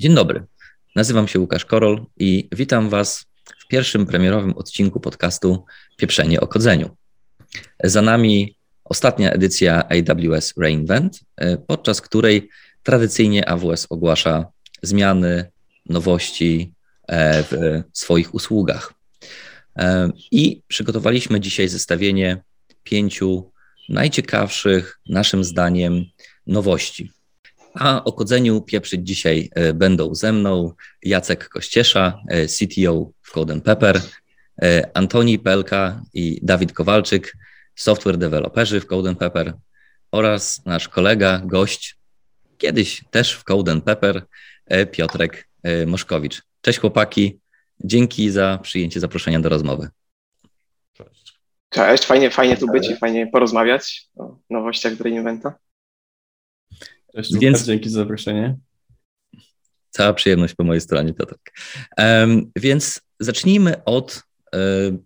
Dzień dobry. Nazywam się Łukasz Korol i witam Was w pierwszym premierowym odcinku podcastu Pieprzenie o kodzeniu. Za nami ostatnia edycja AWS Reinvent, podczas której tradycyjnie AWS ogłasza zmiany, nowości e, w swoich usługach. E, I przygotowaliśmy dzisiaj zestawienie pięciu najciekawszych, naszym zdaniem, nowości. A o kodzeniu pieprzyć dzisiaj e, będą ze mną Jacek Kościesza, e, CTO w Code Pepper, e, Antoni Pelka i Dawid Kowalczyk, software developerzy w Code Pepper oraz nasz kolega, gość, kiedyś też w Code Pepper, Piotrek Moszkowicz. Cześć chłopaki, dzięki za przyjęcie zaproszenia do rozmowy. Cześć. Cześć, fajnie, fajnie tu być i fajnie porozmawiać o nowościach Brain Inventa. Cześć, Więc... dzięki za zaproszenie. Cała przyjemność po mojej stronie, Piotrek. Um, więc zacznijmy od um,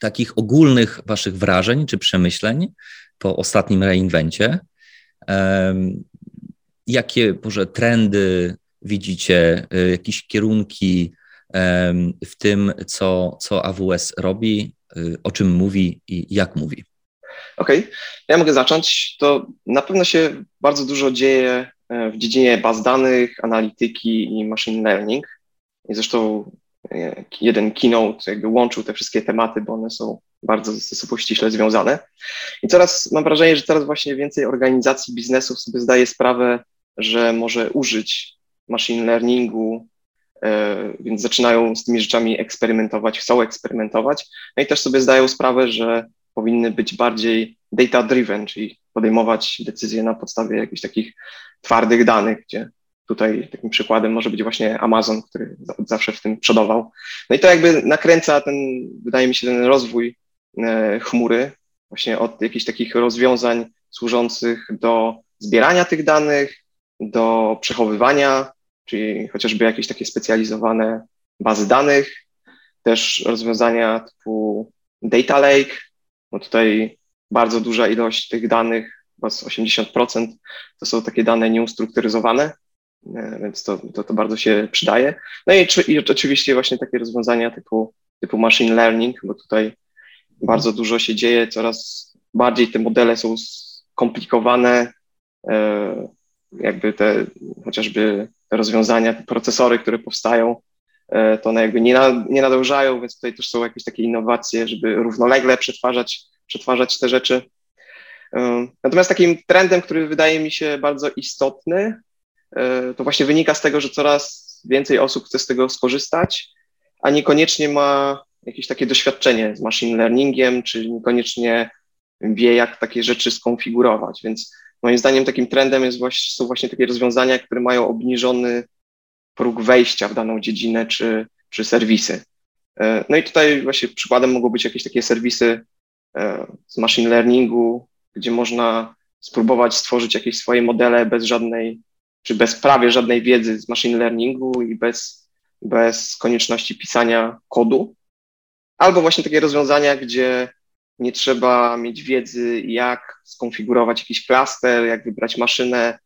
takich ogólnych waszych wrażeń czy przemyśleń po ostatnim reinwencie. Um, jakie może trendy widzicie, y, jakieś kierunki w tym, co, co AWS robi, y, o czym mówi i jak mówi? Okej, okay. ja mogę zacząć. To na pewno się bardzo dużo dzieje e, w dziedzinie baz danych, analityki i machine learning. I zresztą e, jeden keynote jakby łączył te wszystkie tematy, bo one są bardzo ze sobą ściśle związane. I coraz mam wrażenie, że teraz właśnie więcej organizacji biznesów sobie zdaje sprawę, że może użyć machine learningu, e, więc zaczynają z tymi rzeczami eksperymentować, chcą eksperymentować. No i też sobie zdają sprawę, że powinny być bardziej data-driven, czyli podejmować decyzje na podstawie jakichś takich twardych danych, gdzie tutaj takim przykładem może być właśnie Amazon, który zawsze w tym przodował. No i to jakby nakręca ten, wydaje mi się, ten rozwój e, chmury, właśnie od jakichś takich rozwiązań służących do zbierania tych danych, do przechowywania, czyli chociażby jakieś takie specjalizowane bazy danych, też rozwiązania typu data lake, bo tutaj bardzo duża ilość tych danych, chyba z 80%, to są takie dane nieustrukturyzowane, e, więc to, to, to bardzo się przydaje. No i, i oczywiście właśnie takie rozwiązania typu, typu machine learning, bo tutaj bardzo dużo się dzieje, coraz bardziej te modele są skomplikowane, e, jakby te chociażby te rozwiązania, te procesory, które powstają, to one jakby nie, na, nie nadążają, więc tutaj też są jakieś takie innowacje, żeby równolegle przetwarzać, przetwarzać te rzeczy. E, natomiast takim trendem, który wydaje mi się bardzo istotny, e, to właśnie wynika z tego, że coraz więcej osób chce z tego skorzystać, a niekoniecznie ma jakieś takie doświadczenie z machine learningiem, czy niekoniecznie wie, jak takie rzeczy skonfigurować. Więc moim zdaniem takim trendem jest właśnie, są właśnie takie rozwiązania, które mają obniżony próg wejścia w daną dziedzinę czy, czy serwisy. E, no i tutaj właśnie przykładem mogą być jakieś takie serwisy e, z machine learningu, gdzie można spróbować stworzyć jakieś swoje modele bez żadnej, czy bez prawie żadnej wiedzy z machine learningu i bez, bez konieczności pisania kodu. Albo właśnie takie rozwiązania, gdzie nie trzeba mieć wiedzy, jak skonfigurować jakiś klaster, jak wybrać maszynę,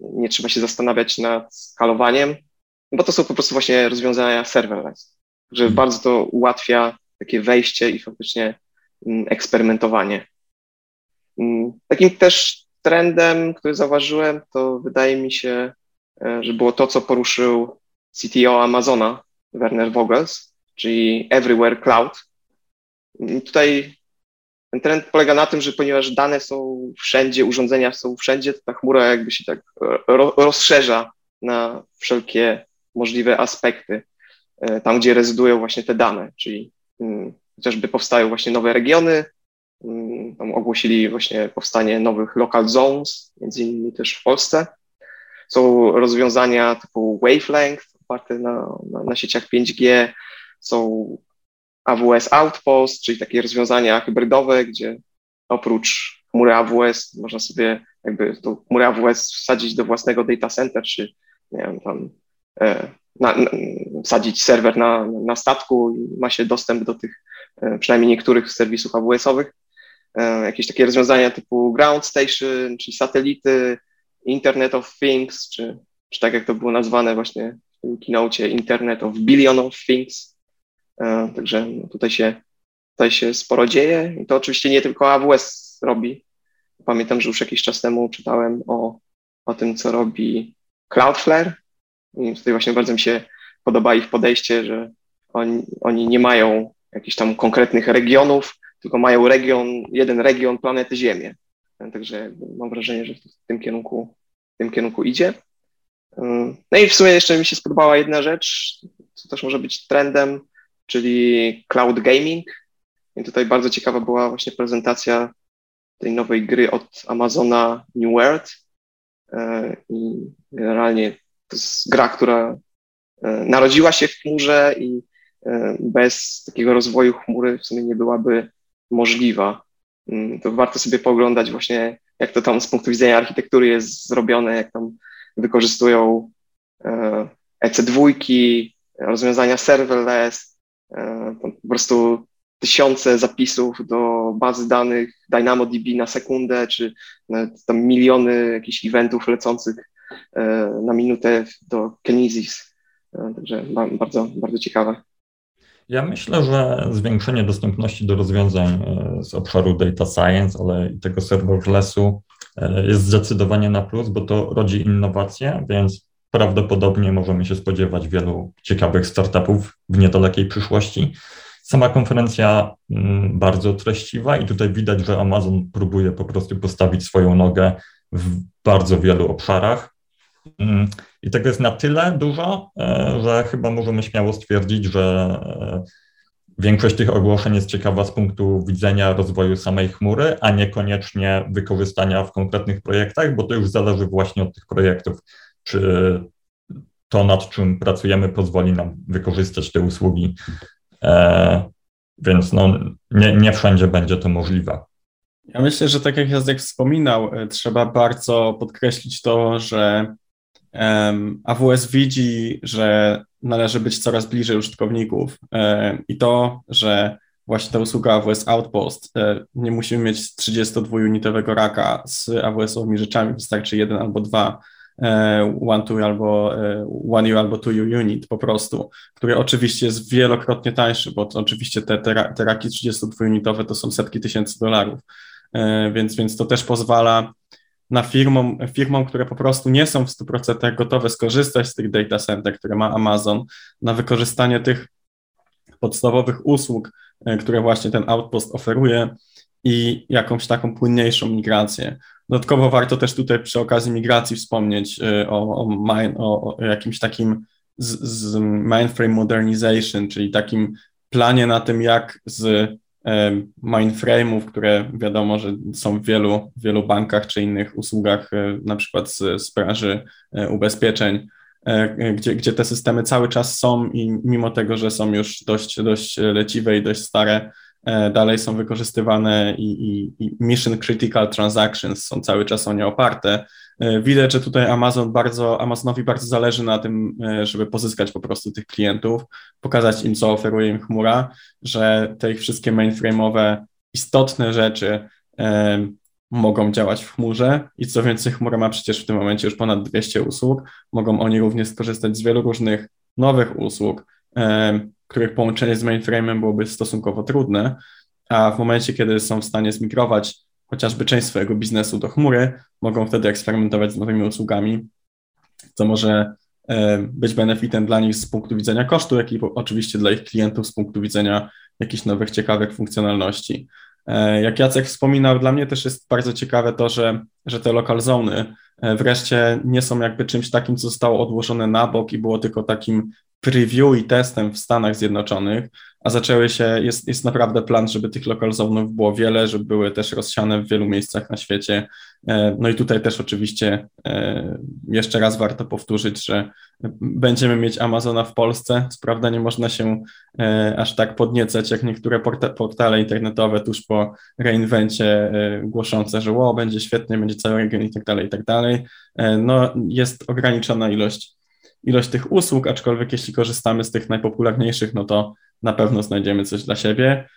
nie trzeba się zastanawiać nad skalowaniem, bo to są po prostu właśnie rozwiązania serverless. Że hmm. bardzo to ułatwia takie wejście i faktycznie mm, eksperymentowanie. Mm, takim też trendem, który zauważyłem, to wydaje mi się, e, że było to, co poruszył CTO Amazona, Werner Vogels, czyli Everywhere Cloud. I tutaj ten trend polega na tym, że ponieważ dane są wszędzie, urządzenia są wszędzie, to ta chmura jakby się tak rozszerza na wszelkie możliwe aspekty, e, tam gdzie rezydują właśnie te dane, czyli mm, chociażby powstają właśnie nowe regiony, mm, tam ogłosili właśnie powstanie nowych local zones, między innymi też w Polsce. Są rozwiązania typu wavelength oparte na, na, na sieciach 5G, są AWS Outpost, czyli takie rozwiązania hybrydowe, gdzie oprócz chmury AWS można sobie jakby tą chmurę AWS wsadzić do własnego data center, czy nie wiem, tam e, na, na, wsadzić serwer na, na statku i ma się dostęp do tych e, przynajmniej niektórych serwisów AWS-owych. E, jakieś takie rozwiązania typu ground station, czyli satelity, Internet of Things, czy czy tak jak to było nazwane właśnie w tym keynote Internet of Billion of Things. Także no, tutaj się, tutaj się sporo dzieje i to oczywiście nie tylko AWS robi. Pamiętam, że już jakiś czas temu czytałem o, o tym, co robi Cloudflare i tutaj właśnie bardzo mi się podoba ich podejście, że oni, oni nie mają jakichś tam konkretnych regionów, tylko mają region, jeden region planety Ziemię. Także mam wrażenie, że w tym kierunku, w tym kierunku idzie. No i w sumie jeszcze mi się spodobała jedna rzecz, co też może być trendem, czyli cloud gaming. I tutaj bardzo ciekawa była właśnie prezentacja tej nowej gry od Amazona New World. E, I generalnie to jest gra, która e, narodziła się w chmurze i e, bez takiego rozwoju chmury w sumie nie byłaby możliwa. Mm, to warto sobie pooglądać właśnie, jak to tam z punktu widzenia architektury jest zrobione, jak tam wykorzystują EC2, rozwiązania serverless, po prostu tysiące zapisów do bazy danych DynamoDB na sekundę, czy tam miliony jakichś eventów lecących e, na minutę do Kinesis. E, także bardzo, bardzo ciekawe. Ja myślę, że zwiększenie dostępności do rozwiązań e, z obszaru data science, ale i tego serverlessu jest zdecydowanie na plus, bo to rodzi innowacje, więc prawdopodobnie możemy się spodziewać wielu ciekawych startupów w niedalekiej przyszłości. Sama konferencja mm, bardzo treściwa i tutaj widać, że Amazon próbuje po prostu postawić swoją nogę w bardzo wielu obszarach. Mm, I tego jest na tyle dużo, e, że chyba możemy śmiało stwierdzić, że e, większość tych ogłoszeń jest ciekawa z punktu widzenia rozwoju samej chmury, a niekoniecznie wykorzystania w konkretnych projektach, bo to już zależy właśnie od tych projektów, czy to, nad czym pracujemy, pozwoli nam wykorzystać te usługi E, więc no, nie, nie wszędzie będzie to możliwe. Ja myślę, że tak jak Jazdek wspominał, e, trzeba bardzo podkreślić to, że um, AWS widzi, że należy być coraz bliżej użytkowników um, i to, że właśnie ta usługa AWS Outpost, um, nie musimy mieć 32-unitowego raka z AWS-owymi rzeczami, wystarczy jeden albo dwa E, one two albo e, one albo two U unit po prostu, który oczywiście jest wielokrotnie tańszy, bo to oczywiście te, te, te raki 32-unitowe to są setki tysięcy dolarów, e, więc, więc to też pozwala na firmom, firmom, które po prostu nie są w 100% gotowe skorzystać z tych data center, które ma Amazon, na wykorzystanie tych podstawowych usług, które właśnie ten Outpost oferuje i jakąś taką płynniejszą migrację. Dodatkowo warto też tutaj przy okazji migracji wspomnieć y, o, o, o, o jakimś takim z, z mainframe modernization, czyli takim planie na tym, jak z mainframe'ów, które wiadomo, że są w wielu, wielu bankach czy innych usługach, y, na przykład z, z branży y, ubezpieczeń, gdzie, gdzie te systemy cały czas są i mimo tego, że są już dość, dość leciwe i dość stare, E, dalej są wykorzystywane i, i, i, mission critical transactions są cały czas o nie oparte. E, widać, że tutaj Amazon bardzo, Amazonowi bardzo zależy na tym, e, żeby pozyskać po prostu tych klientów, pokazać im, co oferuje im chmura, że te ich wszystkie mainframe'owe istotne rzeczy mogą działać w chmurze i co więcej, chmura ma przecież w tym momencie już ponad 200 usług, mogą oni również skorzystać z wielu różnych nowych usług, których połączenie z mainframe'em byłoby stosunkowo trudne, a w momencie, kiedy są w stanie zmigrować chociażby część swojego biznesu do chmury, mogą wtedy eksperymentować z nowymi usługami, co może e, być benefitem dla nich z punktu widzenia kosztu, jak i oczywiście dla ich klientów z punktu widzenia jakichś nowych, ciekawych funkcjonalności. E, jak Jacek wspominał, dla mnie też jest bardzo ciekawe to, że, że te local zony e, wreszcie nie są jakby czymś takim, co zostało odłożone na bok i było tylko takim preview i testem w Stanach Zjednoczonych, a zaczęły się, jest, jest naprawdę plan, żeby tych local zone'ów było wiele, żeby były też rozsiane w wielu miejscach na świecie. E, no i tutaj też oczywiście e, jeszcze raz warto powtórzyć, że będziemy mieć Amazona w Polsce. Co prawda nie można się e, aż tak podniecać, jak niektóre portale internetowe tuż po reinwencie głoszące, że wow, będzie świetnie, będzie cały region i tak dalej, i tak dalej. No jest ograniczona ilość ilość tych usług, aczkolwiek jeśli korzystamy z tych najpopularniejszych, no to na pewno znajdziemy coś dla siebie.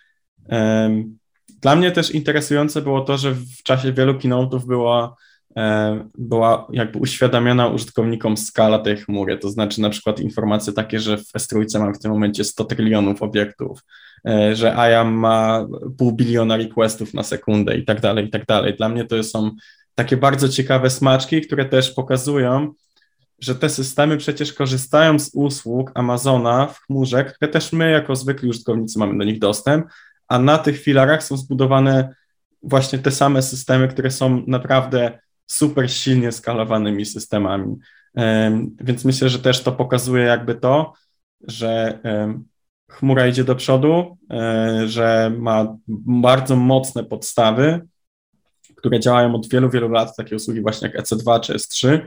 Dla mnie też interesujące było to, że w czasie wielu keynote'ów było e, była jakby uświadamiana użytkownikom skala tej chmury, to znaczy na przykład informacje takie, że w S3 mam w tym momencie 100 trylionów obiektów, e, że IAM ma pół biliona requestów na sekundę i tak dalej, i tak dalej. Dla mnie to są takie bardzo ciekawe smaczki, które też pokazują, że te systemy przecież korzystają z usług Amazona w chmurze, które też my jako zwykli użytkownicy mamy do nich dostęp, a na tych filarach są zbudowane właśnie te same systemy, które są naprawdę super silnie skalowanymi systemami. Więc myślę, że też to pokazuje jakby to, że chmura idzie do przodu, e, że ma bardzo mocne podstawy, które działają od wielu, wielu lat, takie usługi właśnie jak EC2 czy S3,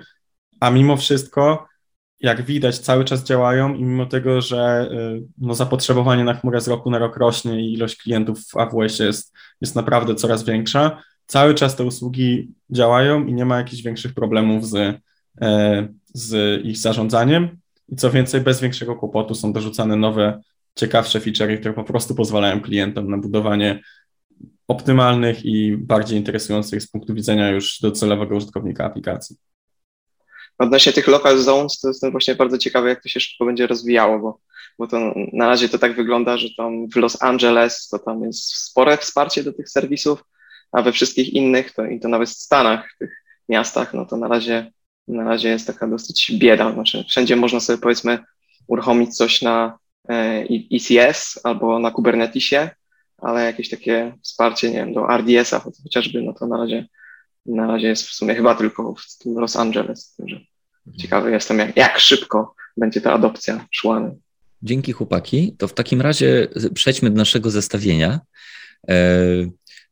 a mimo wszystko, jak widać, cały czas działają i mimo tego, że y, no, zapotrzebowanie na chmurę z roku na rok rośnie i ilość klientów w AWS jest, jest naprawdę coraz większa, cały czas te usługi działają i nie ma jakichś większych problemów z, y, z ich zarządzaniem. I co więcej, bez większego kłopotu są dorzucane nowe, ciekawsze feature'y, które po prostu pozwalają klientom na budowanie optymalnych i bardziej interesujących z punktu widzenia już docelowego użytkownika aplikacji. Odnośnie tych local zones, to jestem właśnie bardzo ciekawy, jak to się szybko będzie rozwijało, bo, bo to na razie to tak wygląda, że tam w Los Angeles to tam jest spore wsparcie do tych serwisów, a we wszystkich innych, to, i to nawet w Stanach, w tych miastach, no to na razie, na razie jest taka dosyć bieda. Znaczy, wszędzie można sobie powiedzmy uruchomić coś na ECS albo na Kubernetesie, ale jakieś takie wsparcie, nie wiem, do RDS-a chociażby, no to na razie na razie jest w sumie chyba tylko w Los Angeles. Także ciekawy jestem, jak, jak szybko będzie ta adopcja szła. Dzięki chłopaki. To w takim razie przejdźmy do naszego zestawienia. E,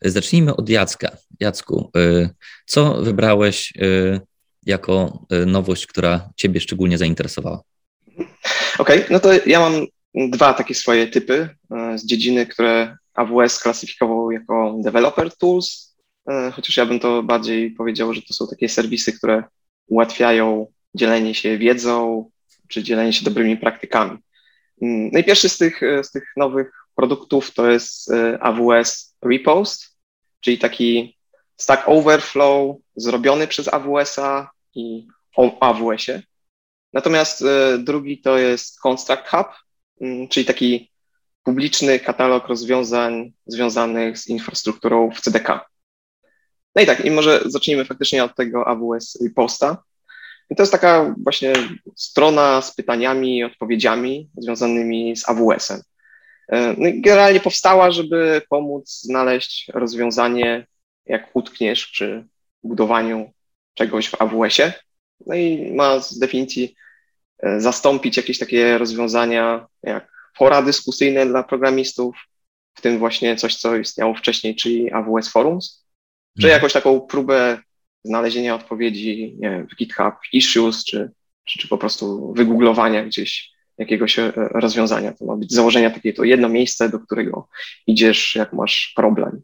zacznijmy od Jacka. Jacku, e, co wybrałeś e, jako nowość, która Ciebie szczególnie zainteresowała? Okej, okay, no to ja mam dwa takie swoje typy z dziedziny, które AWS klasyfikował jako developer tools chociaż ja bym to bardziej powiedział, że to są takie serwisy, które ułatwiają dzielenie się wiedzą czy dzielenie się dobrymi praktykami. Najpierwszy mm, no z tych, e, z tych nowych produktów to jest e, AWS Repost, czyli taki Stack Overflow zrobiony przez AWS-a i o AWS-ie. Natomiast drugi to jest Construct Hub, mm, czyli taki publiczny katalog rozwiązań związanych z infrastrukturą w CDK. No i tak, i może zacznijmy faktycznie od tego AWS Reposta. I to jest taka właśnie strona z pytaniami i odpowiedziami związanymi z AWS-em. E, no generalnie powstała, żeby pomóc znaleźć rozwiązanie, jak utkniesz przy budowaniu czegoś w AWS-ie. No i ma z definicji e, zastąpić jakieś takie rozwiązania jak fora dyskusyjne dla programistów, w tym właśnie coś, co istniało wcześniej, czyli AWS Forums czy mhm. jakąś taką próbę znalezienia odpowiedzi nie wiem, w GitHub Issues, czy, czy, czy po prostu wygooglowania gdzieś jakiegoś e, rozwiązania. To ma być założenia takie to jedno miejsce, do którego idziesz, jak masz problem.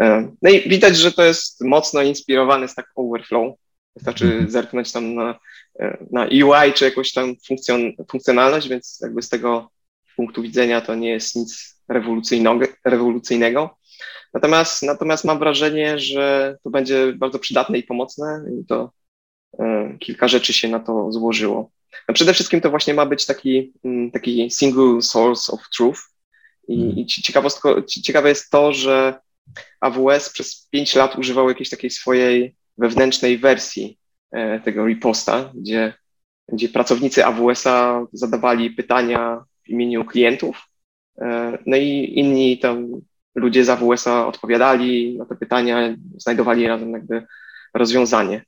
E, no i widać, że to jest mocno inspirowany z tak Overflow. Wystarczy mhm. zerknąć tam na, e, na UI czy jakąś tam funkcjon, funkcjonalność, więc jakby z tego punktu widzenia to nie jest nic rewolucyjnego. Natomiast, natomiast mam wrażenie, że to będzie bardzo przydatne i pomocne i to y, kilka rzeczy się na to złożyło. No przede wszystkim to właśnie ma być taki, y, taki single source of truth i, hmm. i ciekawe jest to, że AWS przez 5 lat używał jakiejś takiej swojej wewnętrznej wersji y, tego reposta, gdzie, gdzie pracownicy AWS-a zadawali pytania w imieniu klientów, no i inni tam ludzie z AWS-a odpowiadali na te pytania, znajdowali razem jakby rozwiązanie.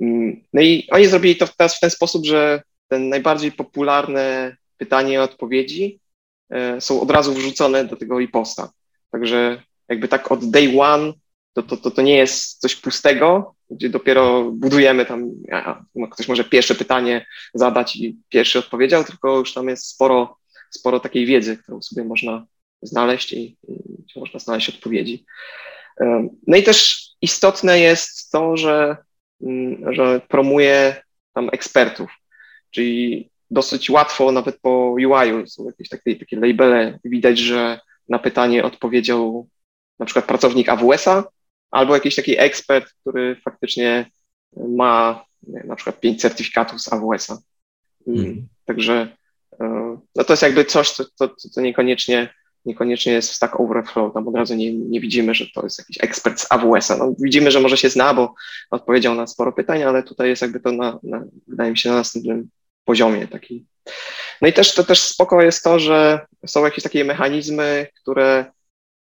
Mm, no i oni zrobili to teraz w ten sposób, że ten najbardziej popularne pytanie i odpowiedzi e, są od razu wrzucone do tego reposta. Także jakby tak od day one to, to, to, to nie jest coś pustego, gdzie dopiero budujemy tam, no, ktoś może pierwsze pytanie zadać i pierwszy odpowiedział, tylko już tam jest sporo, sporo takiej wiedzy, którą sobie można znaleźć i, i można znaleźć odpowiedzi. No i też istotne jest to, że, mm, że promuje tam ekspertów, czyli dosyć łatwo nawet po UI są jakieś takie, takie labele, widać, że na pytanie odpowiedział na przykład pracownik AWS-a albo jakiś taki ekspert, który faktycznie ma na przykład pięć certyfikatów z AWS-a. Hmm. Także no to jest jakby coś, co, co, co niekoniecznie, niekoniecznie jest w Stack Overflow. Tam od razu nie, nie widzimy, że to jest jakiś ekspert z AWS-a. No, widzimy, że może się zna, bo odpowiedział na sporo pytań, ale tutaj jest jakby to, na, na wydaje mi się, na następnym poziomie taki. No i też to też spoko jest to, że są jakieś takie mechanizmy, które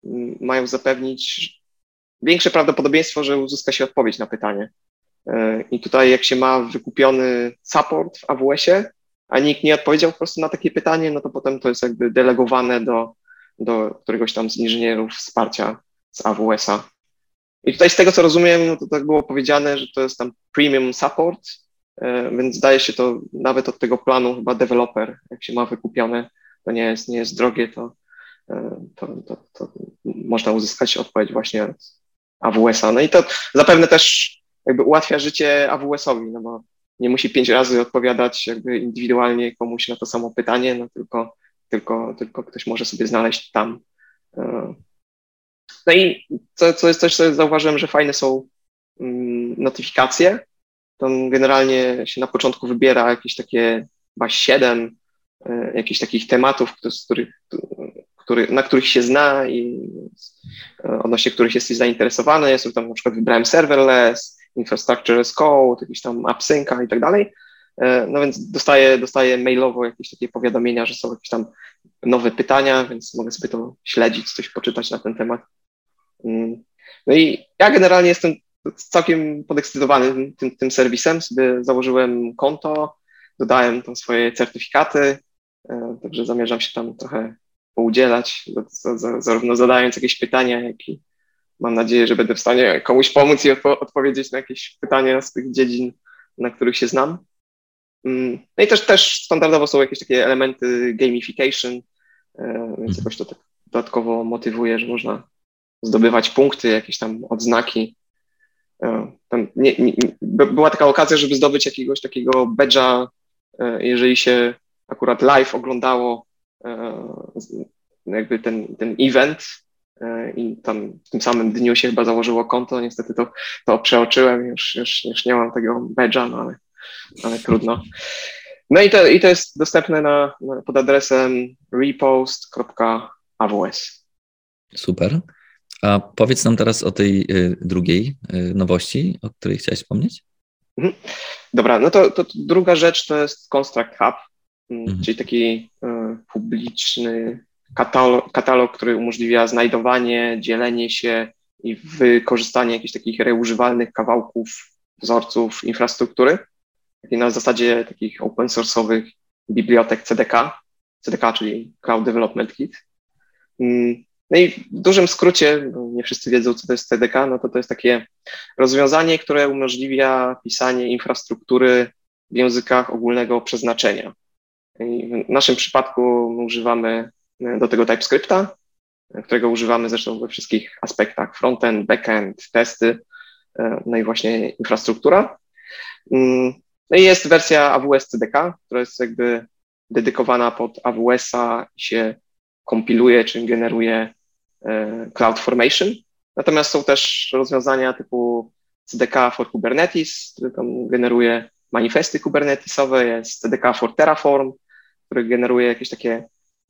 mm, mają zapewnić większe prawdopodobieństwo, że uzyska się odpowiedź na pytanie. E, I tutaj jak się ma wykupiony support w AWS-ie, a nikt nie odpowiedział po prostu na takie pytanie, no to potem to jest jakby delegowane do, do któregoś tam z inżynierów wsparcia z AWS-a. I tutaj z tego, co rozumiem, no to tak było powiedziane, że to jest tam premium support, e, więc zdaje się to nawet od tego planu chyba developer, jak się ma wykupione, to nie jest, nie jest drogie, to, e, to, to, to można uzyskać odpowiedź właśnie od AWS-a. No i to zapewne też jakby ułatwia życie AWS-owi, no bo nie musi pięć razy odpowiadać jakby indywidualnie komuś na to samo pytanie, no tylko, tylko, tylko ktoś może sobie znaleźć tam. E, no i co, co jest coś, co zauważyłem, że fajne są mm, notyfikacje. To generalnie się na początku wybiera jakieś takie chyba siedem e, jakichś takich tematów, z których, który, na których się zna i e, odnośnie których jesteś zainteresowany. Ja sobie tam na przykład wybrałem serverless, infrastructure as code, jakiś tam AppSynca i tak dalej. E, no więc dostaję, dostaję mailowo jakieś takie powiadomienia, że są jakieś tam nowe pytania, więc mogę sobie to śledzić, coś poczytać na ten temat. Mm. No i ja generalnie jestem całkiem podekscytowany tym, tym serwisem. Sobie założyłem konto, dodałem tam swoje certyfikaty, e, także zamierzam się tam trochę poudzielać, zarówno zadając jakieś pytania, jak i mam nadzieję, że będę w stanie komuś pomóc i odpo odpowiedzieć na jakieś pytania z tych dziedzin, na których się znam. Mm, no i też, też standardowo są jakieś takie elementy gamification, e, więc mhm. jakoś to tak dodatkowo motywuje, że można zdobywać punkty, jakieś tam odznaki. E, nie, nie, była taka okazja, żeby zdobyć jakiegoś takiego badge'a, e, jeżeli się akurat live oglądało jakby ten, ten event, i tam w tym samym dniu się chyba założyło konto. Niestety to, to przeoczyłem, już, już, już nie mam tego badge'a, no ale, ale trudno. No i to, i to jest dostępne na, pod adresem repost.aws. Super. A powiedz nam teraz o tej y, drugiej y, nowości, o której chciałeś wspomnieć. Mhm. Dobra, no to, to, druga rzecz to jest Construct Hub, mm, mhm. czyli taki y, publiczny katalog, katalog, który umożliwia znajdowanie, dzielenie się i wykorzystanie jakichś takich reużywalnych kawałków, wzorców infrastruktury, na zasadzie takich open source'owych bibliotek CDK, CDK, czyli Cloud Development Kit. Mm, no i w dużym skrócie, nie wszyscy wiedzą, co to jest CDK, no to to jest takie rozwiązanie, które umożliwia pisanie infrastruktury w językach ogólnego przeznaczenia. I w naszym przypadku używamy do tego TypeScripta, którego używamy zresztą we wszystkich aspektach frontend, backend, testy, no i właśnie infrastruktura. No i jest wersja AWS CDK, która jest jakby dedykowana pod AWS-a i się kompiluje, czy generuje e, CloudFormation. Natomiast są też rozwiązania typu CDK for Kubernetes, który tam generuje manifesty kubernetesowe, jest CDK for Terraform, który generuje jakieś takie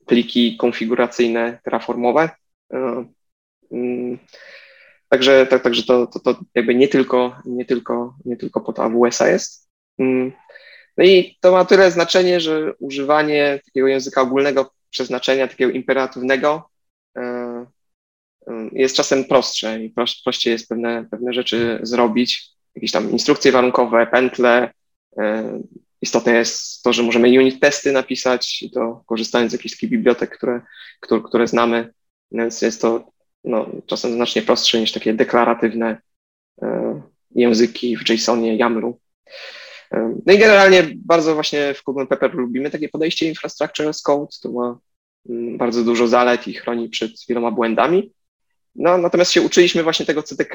pliki konfiguracyjne terraformowe. E, mm, także, tak, także to, to, to jakby nie tylko, nie tylko, nie tylko pod AWS-a jest. Mm, no i to ma tyle znaczenie, że używanie takiego języka ogólnego przeznaczenia, takiego imperatywnego e, e, jest czasem prostsze i prościej jest pewne, pewne rzeczy zrobić. Jakieś tam instrukcje warunkowe, pętle, Istotne jest to, że możemy unit testy napisać i to korzystając z jakichś bibliotek, które, które, które znamy, więc jest to no, czasem znacznie prostsze niż takie deklaratywne e, języki w JSONie, YAML-u. E, no i generalnie bardzo właśnie w Google Pepper lubimy takie podejście infrastructure as code, to ma mm, bardzo dużo zalet i chroni przed wieloma błędami. No, natomiast się uczyliśmy właśnie tego CDK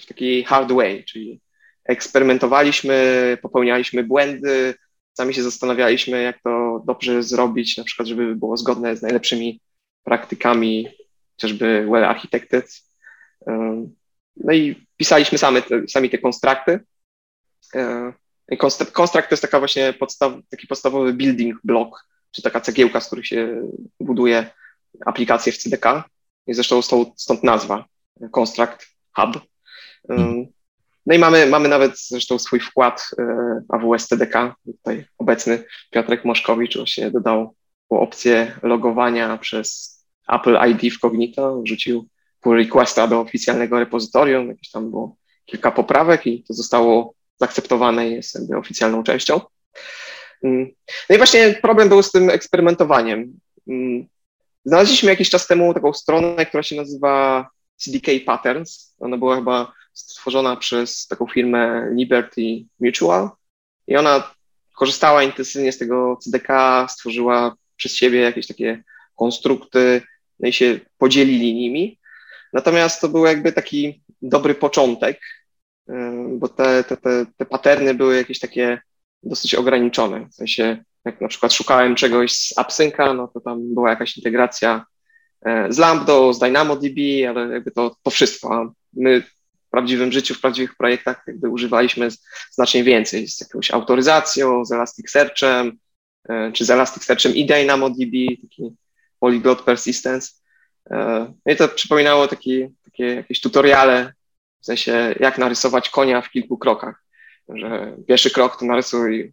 w taki hard way, czyli eksperymentowaliśmy, popełnialiśmy błędy, sami się zastanawialiśmy, jak to dobrze zrobić, na przykład, żeby było zgodne z najlepszymi praktykami, chociażby well architected. No i pisaliśmy same sami te konstrakty. Konstrakt to jest taka właśnie podstaw, taki podstawowy building block, czy taka cegiełka, z której się buduje aplikacje w CDK. I zresztą stąd, stąd nazwa Construct Hub. Hmm. No i mamy, mamy nawet zresztą swój wkład AWS CDK. Tutaj obecny Piotrek Moszkowicz właśnie dodał opcję logowania przez Apple ID w Cognito, wrzucił pull requesta do oficjalnego repozytorium, jakieś tam było kilka poprawek i to zostało zaakceptowane i jest jakby oficjalną częścią. Mm. No i właśnie problem był z tym eksperymentowaniem. Mm. Znaleźliśmy jakiś czas temu taką stronę, która się nazywa CDK Patterns. Ona była chyba stworzona przez taką firmę Liberty Mutual i ona korzystała intensywnie z tego CDK, stworzyła przez siebie jakieś takie konstrukty, no i się podzielili nimi. Natomiast to był jakby taki dobry początek, bo te, te, te, te paterny były jakieś takie dosyć ograniczone. W sensie, jak na przykład szukałem czegoś z AppSynca, no to tam była jakaś integracja e, z Lambda, z DynamoDB, ale jakby to, to wszystko. My w prawdziwym życiu, w prawdziwych projektach jakby używaliśmy znacznie więcej, z jakąś autoryzacją, z Elasticsearchem, e, czy z Elasticsearchem i DynamoDB, taki polyglot persistence. E, no i to przypominało taki, takie jakieś tutoriale, w sensie jak narysować konia w kilku krokach. Że pierwszy krok to narysuj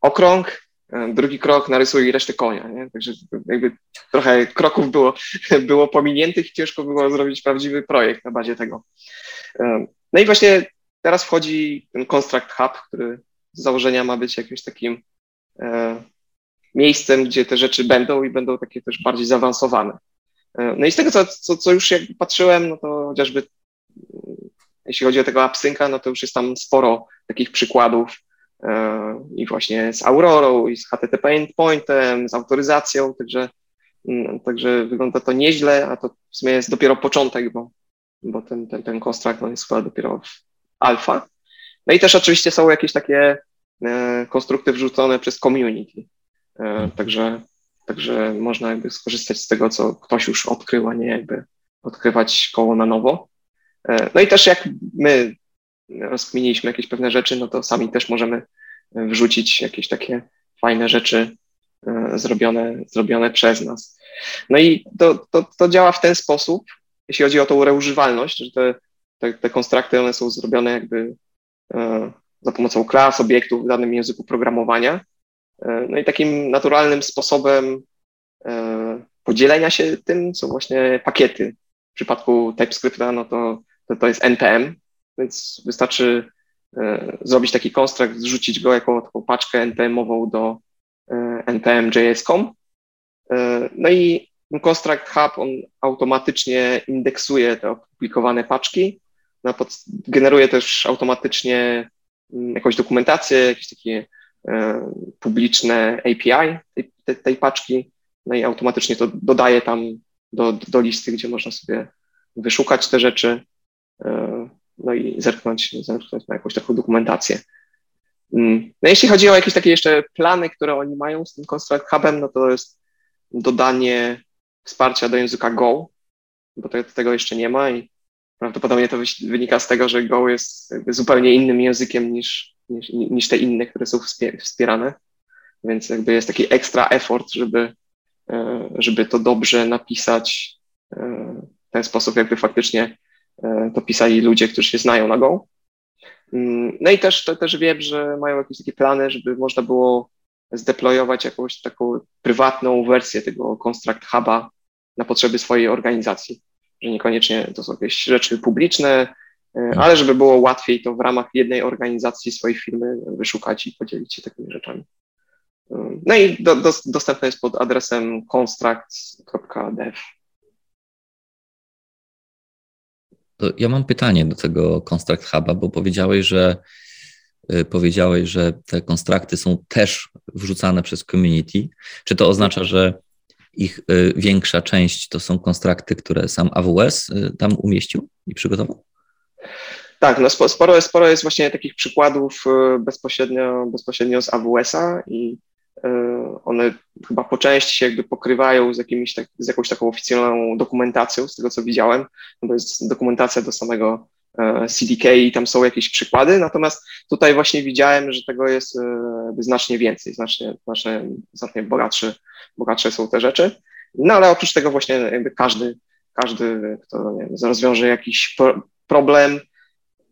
okrąg, e, drugi krok narysuj resztę konia. Nie? Także jakby trochę kroków było, było pominiętych i ciężko było zrobić prawdziwy projekt na bazie tego. E, no i właśnie teraz wchodzi ten Construct Hub, który z założenia ma być jakimś takim miejscem, gdzie te rzeczy będą i będą takie też bardziej zaawansowane. E, no i z tego, co, co, co już jak patrzyłem, no to chociażby jeśli chodzi o tego AppSynca, no to już jest tam sporo takich przykładów e, i właśnie z Aurorą, i z HTTP endpointem, z autoryzacją, także, mm, także wygląda to nieźle, a to w sumie jest dopiero początek, bo, bo ten, ten, ten konstrukt no jest chyba dopiero w alfa. No i też oczywiście są jakieś takie e, konstrukty wrzucone przez community. E, także, także można jakby skorzystać z tego, co ktoś już odkrył, a nie jakby odkrywać koło na nowo. E, no i też jak my rozkminiliśmy jakieś pewne rzeczy, no to sami też możemy wrzucić jakieś takie fajne rzeczy e, zrobione, zrobione przez nas. No i to, to, to działa w ten sposób, jeśli chodzi o tą reużywalność, że te, te, te konstrakty, one są zrobione jakby za pomocą klas, obiektów w danym języku programowania, E, no i takim naturalnym sposobem e, podzielenia się tym są właśnie pakiety. W przypadku TypeScripta no to, to, to jest NPM, więc wystarczy e, zrobić taki konstrukt, zrzucić go jako taką paczkę NPM-ową do npm.js.com. No i Construct Hub on automatycznie indeksuje te opublikowane paczki, no, generuje też automatycznie mm, jakąś dokumentację, jakieś takie E, publiczne API tej, tej, tej, paczki, no i automatycznie to dodaje tam do, do listy, gdzie można sobie wyszukać te rzeczy, e, no i zerknąć, zerknąć na jakąś taką dokumentację. Mm. No jeśli chodzi o jakieś takie jeszcze plany, które oni mają z tym Construct Hubem, no to jest dodanie wsparcia do języka Go, bo te, tego jeszcze nie ma i prawdopodobnie to wynika z tego, że Go jest zupełnie innym językiem niż, niż, niż te inne, które są wspierane. Więc jakby jest taki ekstra effort, żeby, e, żeby to dobrze napisać e, w ten sposób, jakby faktycznie e, to pisali ludzie, którzy się znają na Go. Mm, no i też, to, też wiem, że mają jakieś takie plany, żeby można było zdeployować jakąś taką prywatną wersję tego Construct Huba na potrzeby swojej organizacji, że niekoniecznie to są jakieś rzeczy publiczne, E, ale żeby było łatwiej, to w ramach jednej organizacji swojej firmy wyszukać i podzielić się takimi rzeczami. E, no i do, do, dostępne jest pod adresem constructs.dev. To ja mam pytanie do tego Construct Huba, bo powiedziałeś, że e, powiedziałeś, że te konstrakty są też wrzucane przez community. Czy to oznacza, że ich większa część to są konstrakty, które sam AWS tam umieścił i przygotował? Tak, no sporo, sporo jest właśnie takich przykładów bezpośrednio, bezpośrednio z AWS-a i one chyba po części się jakby pokrywają z, jakimiś tak, z jakąś taką oficjalną dokumentacją, z tego co widziałem, no to jest dokumentacja do samego CDK i tam są jakieś przykłady, natomiast tutaj właśnie widziałem, że tego jest znacznie więcej, znacznie, znacznie, znacznie bogatsze, bogatsze są te rzeczy. No ale oprócz tego właśnie jakby każdy, każdy, kto nie wiem, rozwiąże jakiś problem,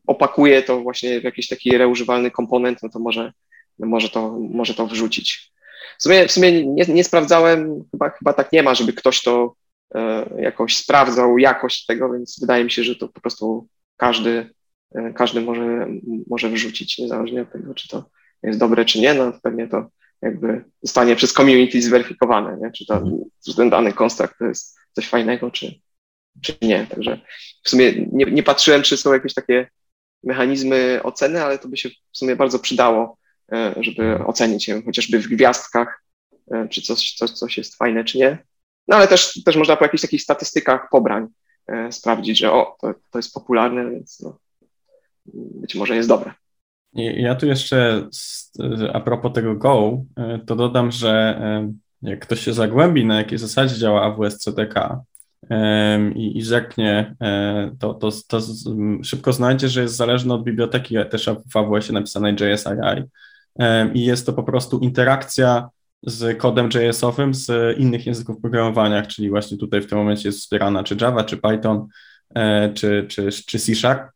opakuje to właśnie w jakiś taki reużywalny komponent, no to może, może, to, może to wrzucić. W sumie, w sumie nie, nie sprawdzałem, chyba, chyba tak nie ma, żeby ktoś to e, jakoś sprawdzał jakość tego, więc wydaje mi się, że to po prostu każdy, e, każdy może, może wrzucić, niezależnie od tego, czy to jest dobre, czy nie, no pewnie to jakby zostanie przez community zweryfikowane, nie? Czy, to, mhm. czy ten dany konstrukt to jest coś fajnego, czy, czy nie. Także w sumie nie, nie patrzyłem, czy są jakieś takie mechanizmy oceny, ale to by się w sumie bardzo przydało, żeby ocenić je chociażby w gwiazdkach, e, czy coś, coś, coś jest fajne, czy nie. No ale też, też można po jakichś takich statystykach pobrań e, sprawdzić, że o, to, to jest popularne, więc no, być może jest dobre. Ja tu jeszcze a propos tego Go, to dodam, że jak ktoś się zagłębi, na jakiej zasadzie działa AWS CDK, i, i zerknie, e, to, to, to szybko znajdzie, że jest zależny od biblioteki też w AWS-ie napisanej JSII i jest to po prostu interakcja z kodem JS-owym z innych języków programowania, czyli właśnie tutaj w tym momencie jest wspierana czy Java, czy Python, e, czy, czy, czy C Sharp.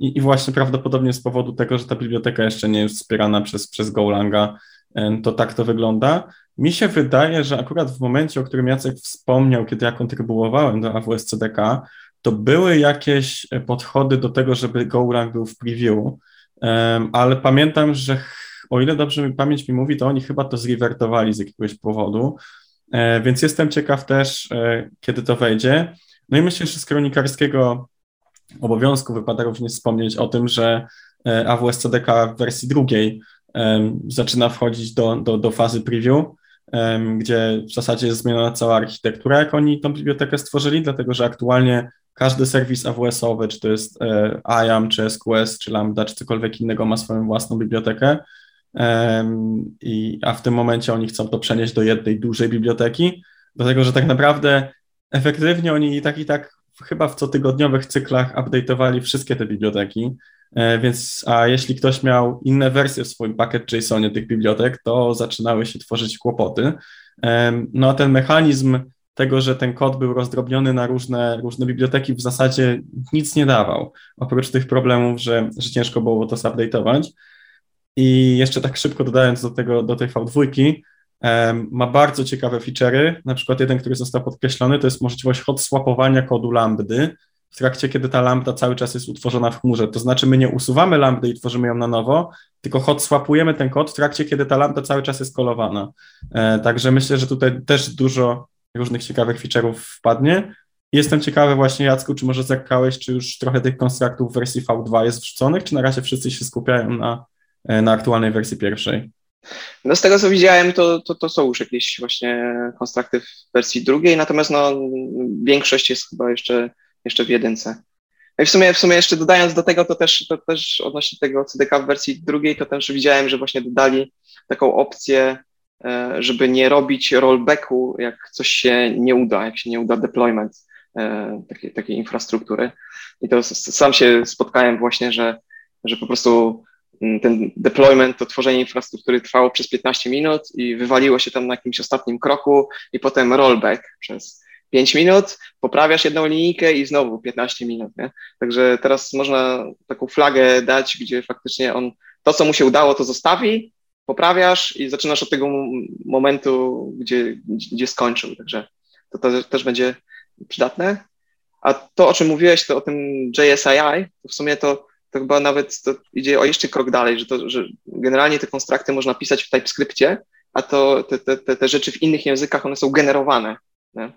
I, I, właśnie prawdopodobnie z powodu tego, że ta biblioteka jeszcze nie jest wspierana przez, przez Golanga, to tak to wygląda. Mi się wydaje, że akurat w momencie, o którym Jacek wspomniał, kiedy ja kontrybuowałem do AWS CDK, to były jakieś e, podchody do tego, żeby Golang był w preview, ale pamiętam, że o ile dobrze mi pamięć mi mówi, to oni chyba to zrewertowali z jakiegoś powodu, e, więc jestem ciekaw też, e, kiedy to wejdzie. No i myślę, że z kronikarskiego obowiązku wypada również wspomnieć o tym, że AWS CDK w wersji drugiej zaczyna wchodzić do, do, do fazy preview gdzie w zasadzie jest zmieniona cała architektura, jak oni tą bibliotekę stworzyli, dlatego że aktualnie każdy serwis AWS-owy, czy to jest e, IAM, czy SQS, czy Lambda, czy cokolwiek innego, ma swoją własną bibliotekę. I, a w tym momencie oni chcą to przenieść do jednej dużej biblioteki, dlatego że tak naprawdę efektywnie oni i tak i tak chyba w cotygodniowych cyklach update'owali wszystkie te biblioteki, E, więc a jeśli ktoś miał inne wersje w swoim pakiet JSONie tych bibliotek, to zaczynały się tworzyć kłopoty. E, no a ten mechanizm tego, że ten kod był rozdrobniony na różne, różne biblioteki, w zasadzie nic nie dawał, oprócz tych problemów, że, że ciężko było to zupdate'ować. I jeszcze tak szybko dodając do, tego, do tej V2, um, ma bardzo ciekawe feature'y, na przykład jeden, który został podkreślony, to jest możliwość hot swapowania kodu lambdy, w trakcie, kiedy ta lambda cały czas jest utworzona w chmurze. To znaczy, my nie usuwamy lambdy i tworzymy ją na nowo, tylko hot swapujemy ten kod w trakcie, kiedy ta lambda cały czas jest kolowana. E, także myślę, że tutaj też dużo różnych ciekawych feature'ów wpadnie. Jestem ciekawy właśnie, Jacku, czy może zerkałeś, czy już trochę tych konstruktów w wersji V2 jest wrzuconych, czy na razie wszyscy się skupiają na, e, na aktualnej wersji pierwszej? No z tego co widziałem, to, to, to są już jakieś właśnie konstrukty w wersji drugiej, natomiast no, większość jest chyba jeszcze jeszcze w jedynce. No i w sumie, w sumie jeszcze dodając do tego, to też, to też odnośnie tego CDK w wersji drugiej, to też widziałem, że właśnie dodali taką opcję, żeby nie robić rollbacku, jak coś się nie uda, jak się nie uda deployment e, takiej, takiej infrastruktury. I to sam się spotkałem właśnie, że, że po prostu mm, ten deployment, to tworzenie infrastruktury trwało przez 15 minut i wywaliło się tam na jakimś ostatnim kroku i potem rollback przez 5 minut, poprawiasz jedną linijkę i znowu 15 minut. Nie? Także teraz można taką flagę dać, gdzie faktycznie on to, co mu się udało, to zostawi, poprawiasz i zaczynasz od tego momentu, gdzie, gdzie skończył. Także to, to też będzie przydatne. A to, o czym mówiłeś, to o tym JSII, to w sumie to, to chyba nawet to idzie o jeszcze krok dalej, że, to, że generalnie te konstrukty można pisać w TypeScriptie, a to te, te, te rzeczy w innych językach, one są generowane. Nie?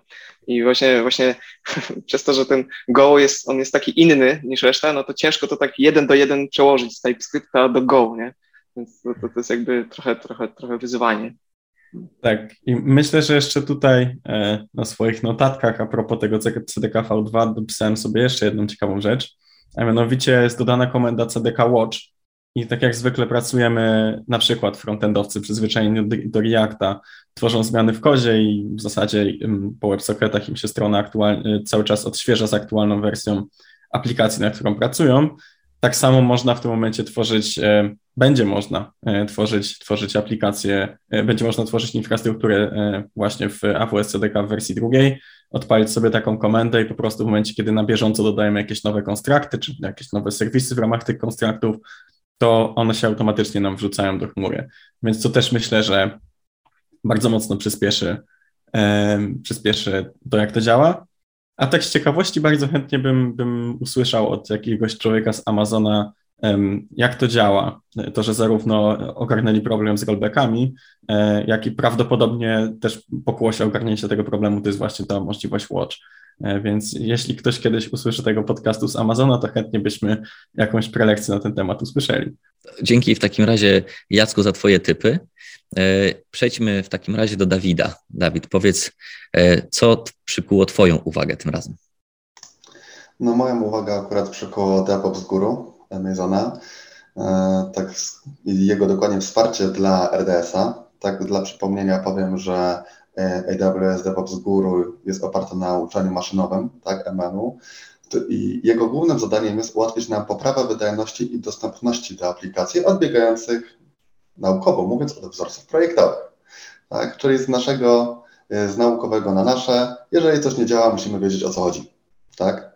I właśnie, właśnie przez to, że ten Go jest, on jest taki inny niż reszta, no to ciężko to tak jeden do jeden przełożyć z TypeScripta do Go, nie? Więc to, to, to jest jakby trochę, trochę, trochę wyzwanie. Tak, i myślę, że jeszcze tutaj e, na swoich notatkach a propos tego CDK-V2 dopisałem sobie jeszcze jedną ciekawą rzecz, a mianowicie jest dodana komenda CDK Watch, i tak jak zwykle pracujemy, na przykład frontendowcy przyzwyczajeni do, Reacta, tworzą zmiany w kodzie i w zasadzie po WebSocketach im się strona aktualnie, cały czas odświeża z aktualną wersją aplikacji, na którą pracują, tak samo można w tym momencie tworzyć, e, będzie można e, tworzyć, tworzyć aplikacje, e, będzie można tworzyć infrastrukturę właśnie w AWS CDK w wersji drugiej, odpalić sobie taką komendę i po prostu w momencie, kiedy na bieżąco dodajemy jakieś nowe konstrakty, czy jakieś nowe serwisy w ramach tych konstraktów, to one się automatycznie nam wrzucają do chmury. Więc to też myślę, że bardzo mocno przyspieszy, przyspieszy to, jak to działa. A tak z ciekawości bardzo chętnie bym, bym usłyszał od jakiegoś człowieka z Amazona, jak to działa. To, że zarówno ogarnęli problem z rollbackami, e, jak i prawdopodobnie też pokłosie ogarnięcia tego problemu to jest właśnie ta możliwość Watch. E, więc jeśli ktoś kiedyś usłyszy tego podcastu z Amazona, to chętnie byśmy jakąś prelekcję na ten temat usłyszeli. Dzięki w takim razie Jacku za Twoje typy. E, przejdźmy w takim razie do Dawida. Dawid, powiedz, co przykuło Twoją uwagę tym razem? No moją uwagę akurat przykuło DevOps Guru Amazona, e, tak jego dokładnie wsparcie dla RDS-a. Tak dla przypomnienia powiem, że AWS DevOps Guru jest oparte na uczeniu maszynowym, tak, MN-u, i jego głównym zadaniem jest ułatwić nam poprawę wydajności i dostępności do aplikacji odbiegających naukowo mówiąc od wzorców projektowych. Tak? Czyli z naszego, e, z naukowego na nasze, jeżeli coś nie działa, musimy wiedzieć o co chodzi. Tak?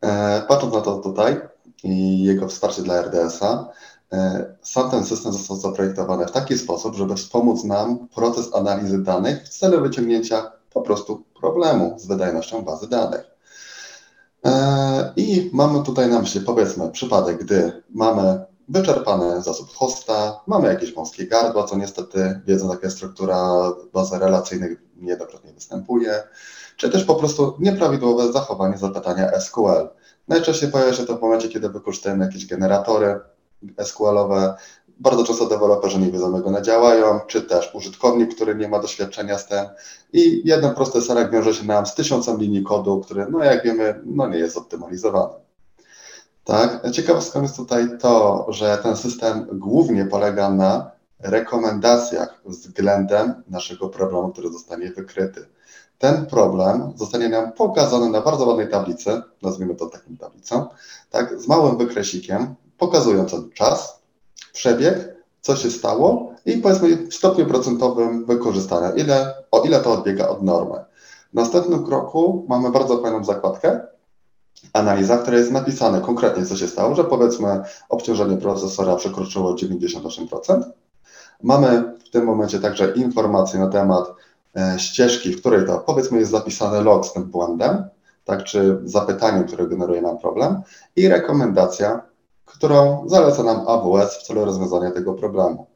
E, patrząc na to tutaj i jego wsparcie dla RDS-a, e, sam ten system został zaprojektowany w taki sposób, żeby wspomóc nam proces analizy danych w celu wyciągnięcia po prostu problemu z wydajnością bazy danych. I mamy tutaj na myśli, powiedzmy, przypadek, gdy mamy wyczerpany zasób hosta, mamy jakieś wąskie gardła, co niestety wiedząc jaka struktura bazy relacyjnych niejednokrotnie występuje, czy też po prostu nieprawidłowe zachowanie zapytania SQL. Najczęściej pojawia się to w momencie, kiedy wykorzystujemy jakieś generatory SQL-owe. Bardzo często deweloperzy nie wiedzą, jak one działają, czy też użytkownik, który nie ma doświadczenia z tym. I jeden prosty serek wiąże się nam z tysiącem linii kodu, który, no jak wiemy, no nie jest optymalizowany. Tak? Ciekawostką jest tutaj to, że ten system głównie polega na rekomendacjach względem naszego problemu, który zostanie wykryty. Ten problem zostanie nam pokazany na bardzo ładnej tablicy, nazwijmy to taką tablicą, tak, z małym wykresikiem, pokazującym czas, przebieg, co się stało i powiedzmy w stopniu procentowym wykorzystania, ile, o ile to odbiega od normy. W następnym kroku mamy bardzo fajną zakładkę, analiza, w której jest napisane konkretnie, co się stało, że powiedzmy obciążenie procesora przekroczyło 98%. Mamy w tym momencie także informacje na temat ścieżki, w której to powiedzmy jest zapisany log z tym błędem, tak, czy zapytaniem, które generuje nam problem i rekomendacja, którą zaleca nam AWS w celu rozwiązania tego problemu.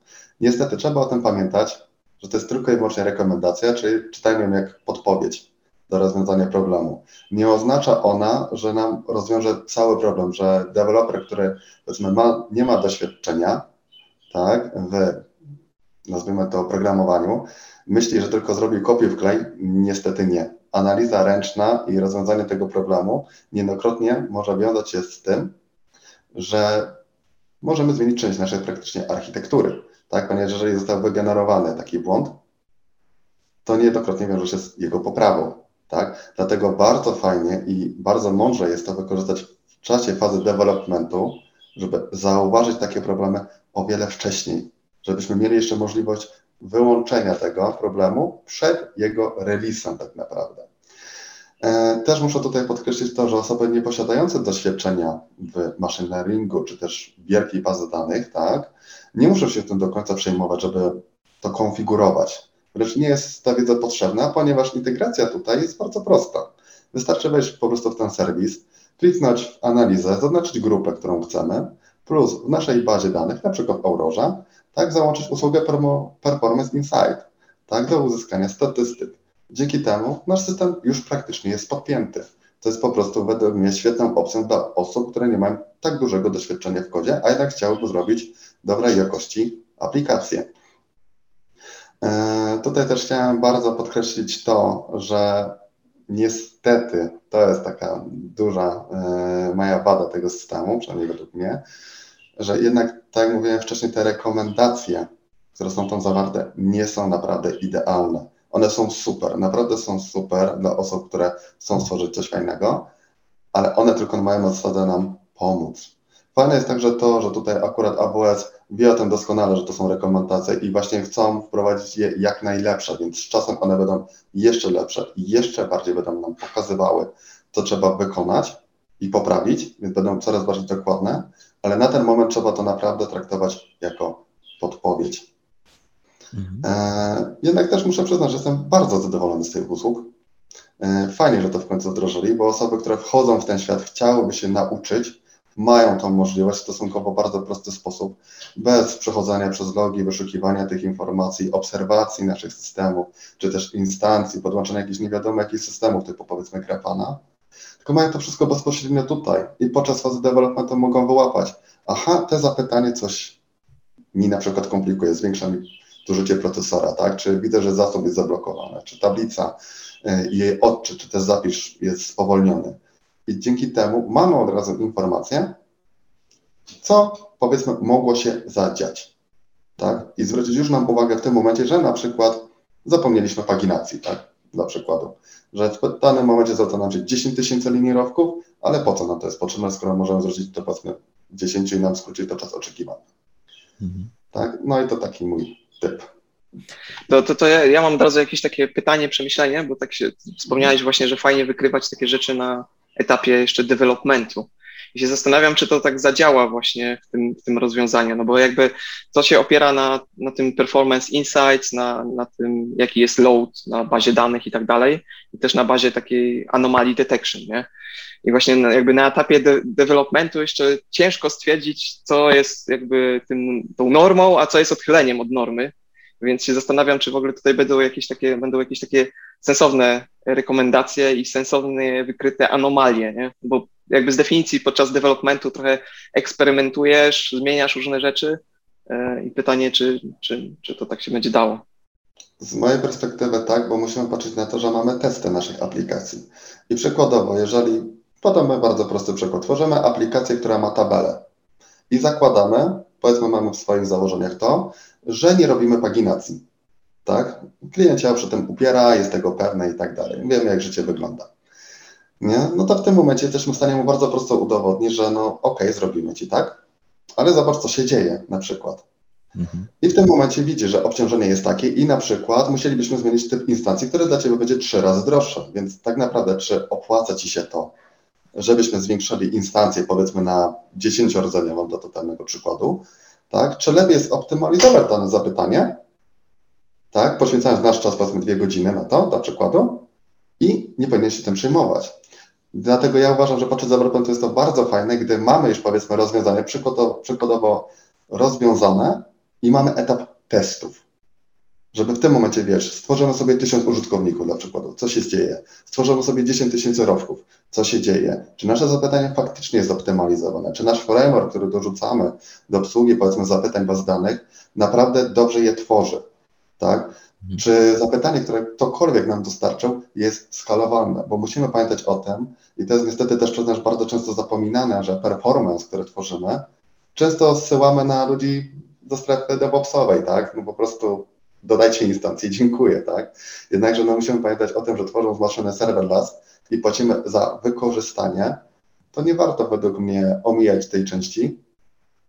Niestety trzeba o tym pamiętać, że to jest tylko i wyłącznie rekomendacja, czyli czytajmy ją jak podpowiedź do rozwiązania problemu. Nie oznacza ona, że nam rozwiąże cały problem, że deweloper, który powiedzmy ma, nie ma doświadczenia tak, w nazwijmy to programowaniu, myśli, że tylko zrobi kopię w klej, niestety nie. Analiza ręczna i rozwiązanie tego problemu niejednokrotnie może wiązać się z tym, że możemy zmienić część naszej praktycznie architektury, tak, ponieważ jeżeli został wygenerowany taki błąd, to niejednokrotnie wiąże się z jego poprawą. Tak? Dlatego bardzo fajnie i bardzo mądrze jest to wykorzystać w czasie fazy developmentu, żeby zauważyć takie problemy o wiele wcześniej, żebyśmy mieli jeszcze możliwość wyłączenia tego problemu przed jego releasem tak naprawdę. E, też muszę tutaj podkreślić to, że osoby nieposiadające doświadczenia w machine learningu, czy też wielkiej bazy danych, tak, nie muszą się tym do końca przejmować, żeby to konfigurować. Wręcz nie jest ta wiedza potrzebna, ponieważ integracja tutaj jest bardzo prosta. Wystarczy wejść po prostu w ten serwis, kliknąć w analizę, zaznaczyć grupę, którą chcemy, plus w naszej bazie danych, na przykład w Aurorze, tak, załączyć usługę Performance Insight, tak, do uzyskania statystyk. Dzięki temu nasz system już praktycznie jest podpięty. To jest po prostu według mnie świetną opcją dla osób, które nie mają tak dużego doświadczenia w kodzie, a jednak chciałyby zrobić dobrej jakości aplikację. E, tutaj też chciałem bardzo podkreślić to, że niestety to jest taka duża e, moja wada tego systemu, przynajmniej według mnie, że jednak, tak jak mówiłem wcześniej, te rekomendacje, które są tam zawarte, nie są naprawdę idealne. One są super, naprawdę są super dla osób, które chcą stworzyć coś fajnego, ale one tylko mają zasadę nam pomóc. Fajne jest także to, że tutaj akurat AWS wie o tym doskonale, że to są rekomendacje i właśnie chcą wprowadzić je jak najlepsze, więc z czasem one będą jeszcze lepsze i jeszcze bardziej będą nam pokazywały, co trzeba wykonać i poprawić, więc będą coraz bardziej dokładne, ale na ten moment trzeba to naprawdę traktować jako podpowiedź. Mhm. E, jednak też muszę przyznać, że jestem bardzo zadowolony z tych usług. E, fajnie, że to w końcu wdrożyli, bo osoby, które wchodzą w ten świat, chciałyby się nauczyć, mają tą możliwość w stosunkowo bardzo prosty sposób, bez przechodzenia przez logi, wyszukiwania tych informacji, obserwacji naszych systemów, czy też instancji, podłączenia jakichś nie wiadomo jakich systemów, typu powiedzmy Grafana, tylko mają to wszystko bezpośrednio tutaj i podczas fazy developmentu mogą wyłapać, aha, te zapytanie coś mi na przykład komplikuje, zwiększa mi zużycie procesora, tak? Czy widzę, że zasób jest zablokowany, czy tablica y, i jej odczyt, czy też zapis jest spowolniony. I dzięki temu mamy od razu informację, co powiedzmy mogło się zadziać. Tak? I zwrócić już nam uwagę w tym momencie, że na przykład zapomnieliśmy paginacji, tak? Dla przykładu, że w danym momencie zwraca nam się 10 tysięcy linii rowków, ale po co nam to jest potrzebne, skoro możemy zwrócić to powiedzmy 10 i nam skrócić to czas oczekiwania. Mhm. Tak? No i to taki mój typ. To, to, to ja, ja mam od razu jakieś takie pytanie, przemyślenie, bo tak się wspomniałeś właśnie, że fajnie wykrywać takie rzeczy na etapie jeszcze developmentu. I się zastanawiam, czy to tak zadziała właśnie w tym, w tym rozwiązaniu, no bo jakby to się opiera na, na tym performance insights, na, na tym, jaki jest load na bazie danych i tak dalej, i też na bazie takiej anomaly detection, nie? I właśnie jakby na etapie de developmentu jeszcze ciężko stwierdzić, co jest jakby tym, tą normą, a co jest odchyleniem od normy. Więc się zastanawiam, czy w ogóle tutaj będą jakieś takie, będą jakieś takie sensowne rekomendacje i sensowne wykryte anomalie, nie? Bo jakby z definicji podczas developmentu trochę eksperymentujesz, zmieniasz różne rzeczy e, i pytanie, czy, czy, czy to tak się będzie dało. Z mojej perspektywy tak, bo musimy patrzeć na to, że mamy testy naszych aplikacji. I przykładowo, jeżeli podamy bardzo prosty przykład, tworzymy aplikację, która ma tabelę i zakładamy, powiedzmy mamy w swoich założeniach to, że nie robimy paginacji. Tak? Klient się przy tym upiera, jest tego pewny i tak dalej. Wiemy, jak życie wygląda. Nie? No to w tym momencie jesteśmy w stanie mu bardzo prosto udowodnić, że no okej, okay, zrobimy ci tak, ale zobacz, co się dzieje na przykład. Mhm. I w tym momencie widzi, że obciążenie jest takie i na przykład musielibyśmy zmienić typ instancji, który dla Ciebie będzie trzy razy droższe. Więc tak naprawdę, czy opłaca Ci się to, żebyśmy zwiększyli instancję powiedzmy na 10 rdzeniową do totalnego przykładu, tak? Czy lepiej jest optymalizować dane zapytanie, tak? poświęcając nasz czas, powiedzmy dwie godziny na to, dla przykładu, i nie powinien się tym przejmować. Dlatego ja uważam, że podczas developmentu jest to bardzo fajne, gdy mamy już powiedzmy rozwiązanie przykładowo, przykładowo rozwiązane i mamy etap testów żeby w tym momencie, wiesz, stworzymy sobie tysiąc użytkowników dla przykładu, co się dzieje, stworzymy sobie 10 tysięcy rowków, co się dzieje, czy nasze zapytanie faktycznie jest optymalizowane, czy nasz framework, który dorzucamy do obsługi, powiedzmy, zapytań baz danych, naprawdę dobrze je tworzy, tak? Mhm. Czy zapytanie, które ktokolwiek nam dostarczył, jest skalowalne, bo musimy pamiętać o tym, i to jest niestety też przez nas bardzo często zapominane, że performance, który tworzymy, często zsyłamy na ludzi do strefy DevOpsowej, tak? No po prostu dodajcie instancję, dziękuję, tak? Jednakże no, musimy pamiętać o tym, że tworząc maszynę serverless i płacimy za wykorzystanie, to nie warto według mnie omijać tej części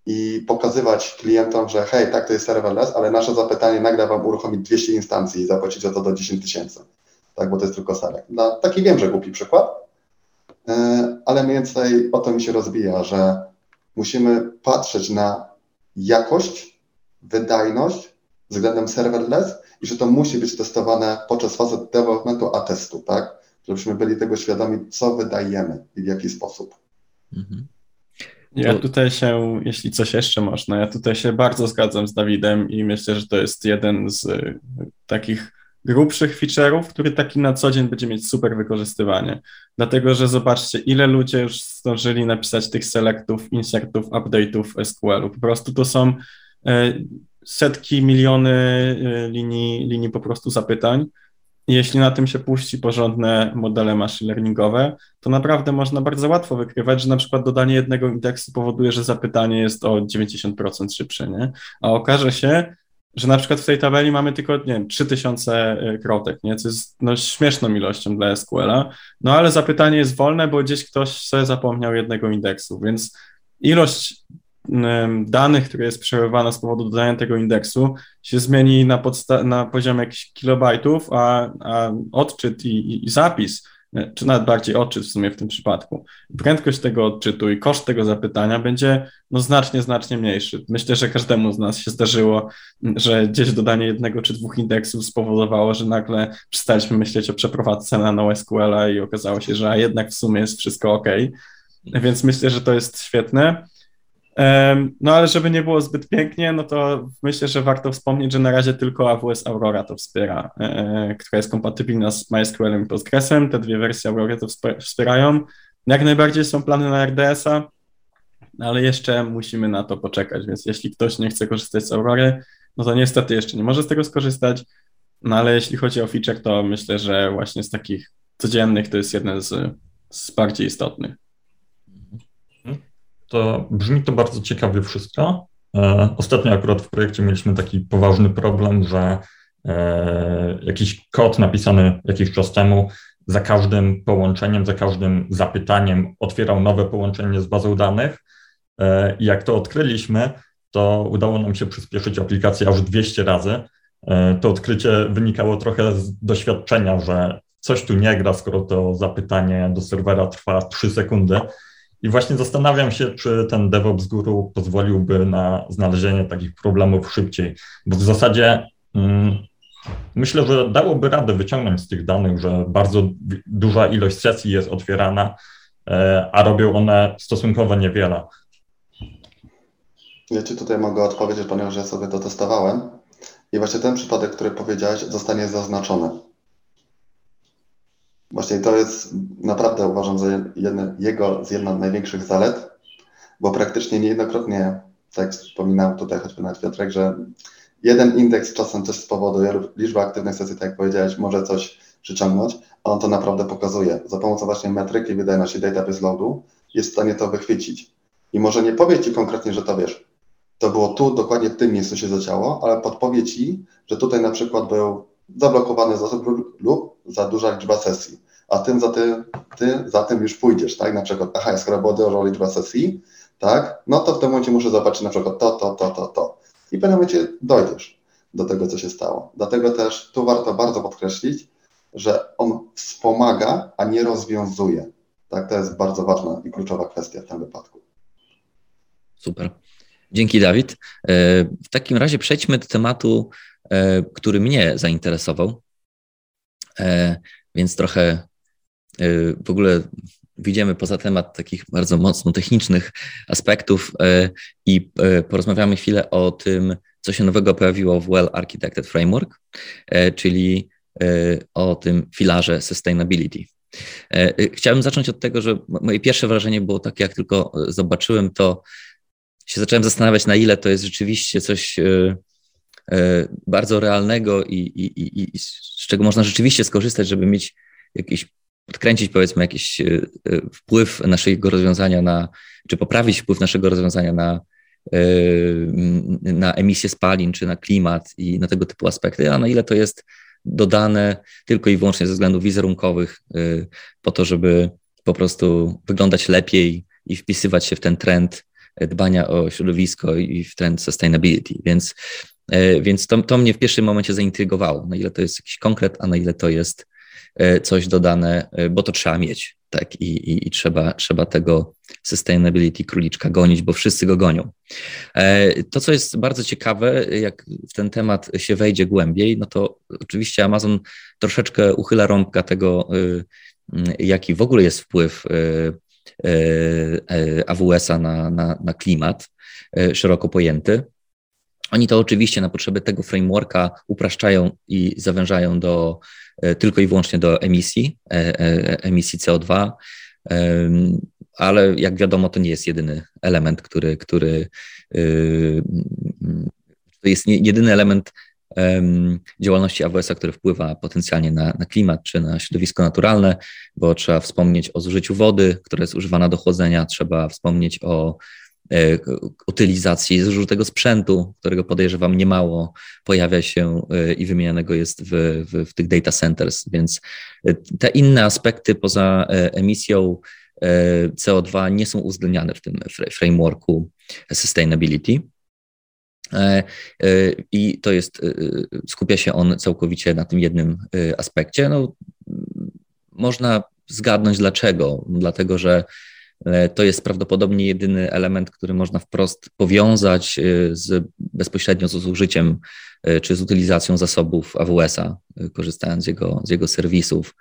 i pokazywać klientom, że hej, tak, to jest serverless, ale nasze zapytanie nagle Wam uruchomić 200 instancji i zapłacić za to do 10 tysięcy, tak, bo to jest tylko select. No, taki wiem, że głupi przykład, e, ale mniej więcej o to mi się rozbija, że musimy patrzeć na jakość, wydajność względem serverless i że to musi być testowane podczas fazy developmentu a testu, tak? Żebyśmy byli tego świadomi, co wydajemy i w jaki sposób. Mhm. Ja tutaj się, jeśli coś jeszcze można, ja tutaj się bardzo zgadzam z Dawidem i myślę, że to jest jeden z y, takich grubszych feature'ów, który taki na co dzień będzie mieć super wykorzystywanie. Dlatego, że zobaczcie, ile ludzie już zdążyli napisać tych selectów, insertów, update'ów SQL-u. Po prostu to są y, setki, miliony y, linii, linii po prostu zapytań. Jeśli na tym się puści porządne modele machine learningowe, to naprawdę można bardzo łatwo wykrywać, że na przykład dodanie jednego indeksu powoduje, że zapytanie jest o 90% szybsze, nie? A okaże się, że na przykład w tej tabeli mamy tylko, nie wiem, 3000 krotek, nie? co jest no, śmieszną ilością dla SQL-a, no ale zapytanie jest wolne, bo gdzieś ktoś sobie zapomniał jednego indeksu, więc ilość danych, które jest przechowywana z powodu dodania tego indeksu, się zmieni na, na poziomie jakichś kilobajtów, a, a odczyt i, i, i, zapis, e, czy nawet bardziej odczyt w sumie w tym przypadku, prędkość tego odczytu i koszt tego zapytania będzie no, znacznie, znacznie mniejszy. Myślę, że każdemu z nas się zdarzyło, że gdzieś dodanie jednego czy dwóch indeksów spowodowało, że nagle przestaliśmy myśleć o przeprowadzce na NoSQL-a i okazało się, że jednak w sumie jest wszystko ok. Więc myślę, że to jest świetne. No ale żeby nie było zbyt pięknie, no to myślę, że warto wspomnieć, że na razie tylko AWS Aurora to wspiera, e, która jest kompatybilna z MySQL i Postgresem. Te dwie wersje Aurora to wspierają. Jak najbardziej są plany na RDS-a, ale jeszcze musimy na to poczekać, więc jeśli ktoś nie chce korzystać z Aurory, no to niestety jeszcze nie może z tego skorzystać, no ale jeśli chodzi o feature, to myślę, że właśnie z takich codziennych to jest jeden z, z bardziej istotnych to brzmi to bardzo ciekawie wszystko. E, ostatnio akurat w projekcie mieliśmy taki poważny problem, że e, jakiś kod napisany jakiś czas temu za każdym połączeniem, za każdym zapytaniem otwierał nowe połączenie z bazą danych. E, I jak to odkryliśmy, to udało nam się przyspieszyć aplikację aż 200 razy. To odkrycie wynikało trochę z doświadczenia, że coś tu nie gra, skoro to zapytanie do serwera trwa 3 sekundy. I właśnie zastanawiam się, czy ten DevOps Guru pozwoliłby na znalezienie takich problemów szybciej, bo w zasadzie mm, myślę, że dałoby radę wyciągnąć z tych danych, że bardzo duża ilość sesji jest otwierana, e, a robią one stosunkowo niewiele. Ja Ci tutaj mogę odpowiedzieć, ponieważ ja sobie to testowałem. I właśnie ten przypadek, który powiedziałeś, zostanie zaznaczony. Właśnie to jest naprawdę uważam za jedne, jego z jedna z największych zalet, bo praktycznie niejednokrotnie, tak wspominał tutaj choćby na Piotrek, że jeden indeks czasem też spowoduje, liczba aktywnych sesji, tak jak powiedziałeś, może coś przyciągnąć, a on to naprawdę pokazuje. Za pomocą właśnie metryki wydajności database loadu jest w stanie to wychwycić. I może nie powie Ci konkretnie, że to wiesz, to było tu, dokładnie w tym miejscu się zacięło, ale podpowie Ci, że tutaj na przykład był zablokowany zasób lub za duża liczba sesji, a tym za ty, ty za tym już pójdziesz, tak? Na przykład, aha, skoro była duża liczba sesji, tak? No to w tym momencie muszę zobaczyć na przykład to, to, to, to, to. I w pewnym momencie dojdziesz do tego, co się stało. Dlatego też tu warto bardzo podkreślić, że on wspomaga, a nie rozwiązuje. Tak, to jest bardzo ważna i kluczowa kwestia w tym wypadku. Super. Dzięki, Dawid. E, w takim razie przejdźmy do tematu, e, który mnie zainteresował, e, więc trochę w ogóle wyjdziemy poza temat takich bardzo mocno technicznych aspektów i porozmawiamy chwilę o tym, co się nowego pojawiło w Well Architected Framework, czyli o tym filarze sustainability. Chciałem zacząć od tego, że moje pierwsze wrażenie było takie, jak tylko zobaczyłem to, się zacząłem zastanawiać, na ile to jest rzeczywiście coś bardzo realnego i, i, i, i z czego można rzeczywiście skorzystać, żeby mieć jakiś, podkręcić powiedzmy jakiś e, wpływ naszego rozwiązania na, czy poprawić wpływ naszego rozwiązania na, na emisję spalin, czy na klimat i na tego typu aspekty, a na ile to jest dodane tylko i wyłącznie ze względów wizerunkowych po to, żeby po prostu wyglądać lepiej i wpisywać się w ten trend dbania o środowisko i w trend sustainability. Więc, e, więc to, to mnie w pierwszym momencie zaintrygowało, na ile to jest jakiś konkret, a na ile to jest e, coś dodane, e, bo to trzeba mieć, tak, i, i, i trzeba, trzeba tego sustainability króliczka gonić, bo wszyscy go gonią. To, co jest bardzo ciekawe, jak w ten temat się wejdzie głębiej, no to oczywiście Amazon troszeczkę uchyla rąbka tego, jaki w ogóle jest wpływ E, e, AWS-a na, na, na klimat e, szeroko pojęty. Oni to oczywiście na potrzeby tego frameworka upraszczają i zawężają do, tylko i wyłącznie do emisji, emisji CO2, ale jak wiadomo, to nie jest jedyny element, który, który to jest jedyny element działalności AWS-a, który wpływa potencjalnie na, na, klimat czy na środowisko naturalne, bo trzeba wspomnieć o zużyciu wody, która jest używana do chłodzenia, trzeba wspomnieć o utylizacji zużytego sprzętu, którego podejrzewam niemało pojawia się i wymienianego jest w, w, w tych data centers, więc te inne aspekty poza emisją CO2 nie są uwzględniane w tym frameworku sustainability. E, e, I to jest, e, skupia się on całkowicie na tym jednym aspekcie. No, można zgadnąć dlaczego. Dlatego, że to jest prawdopodobnie jedyny element, który można wprost powiązać z, bezpośrednio z zużyciem czy z utylizacją zasobów AWS-a, korzystając z jego, z jego serwisów.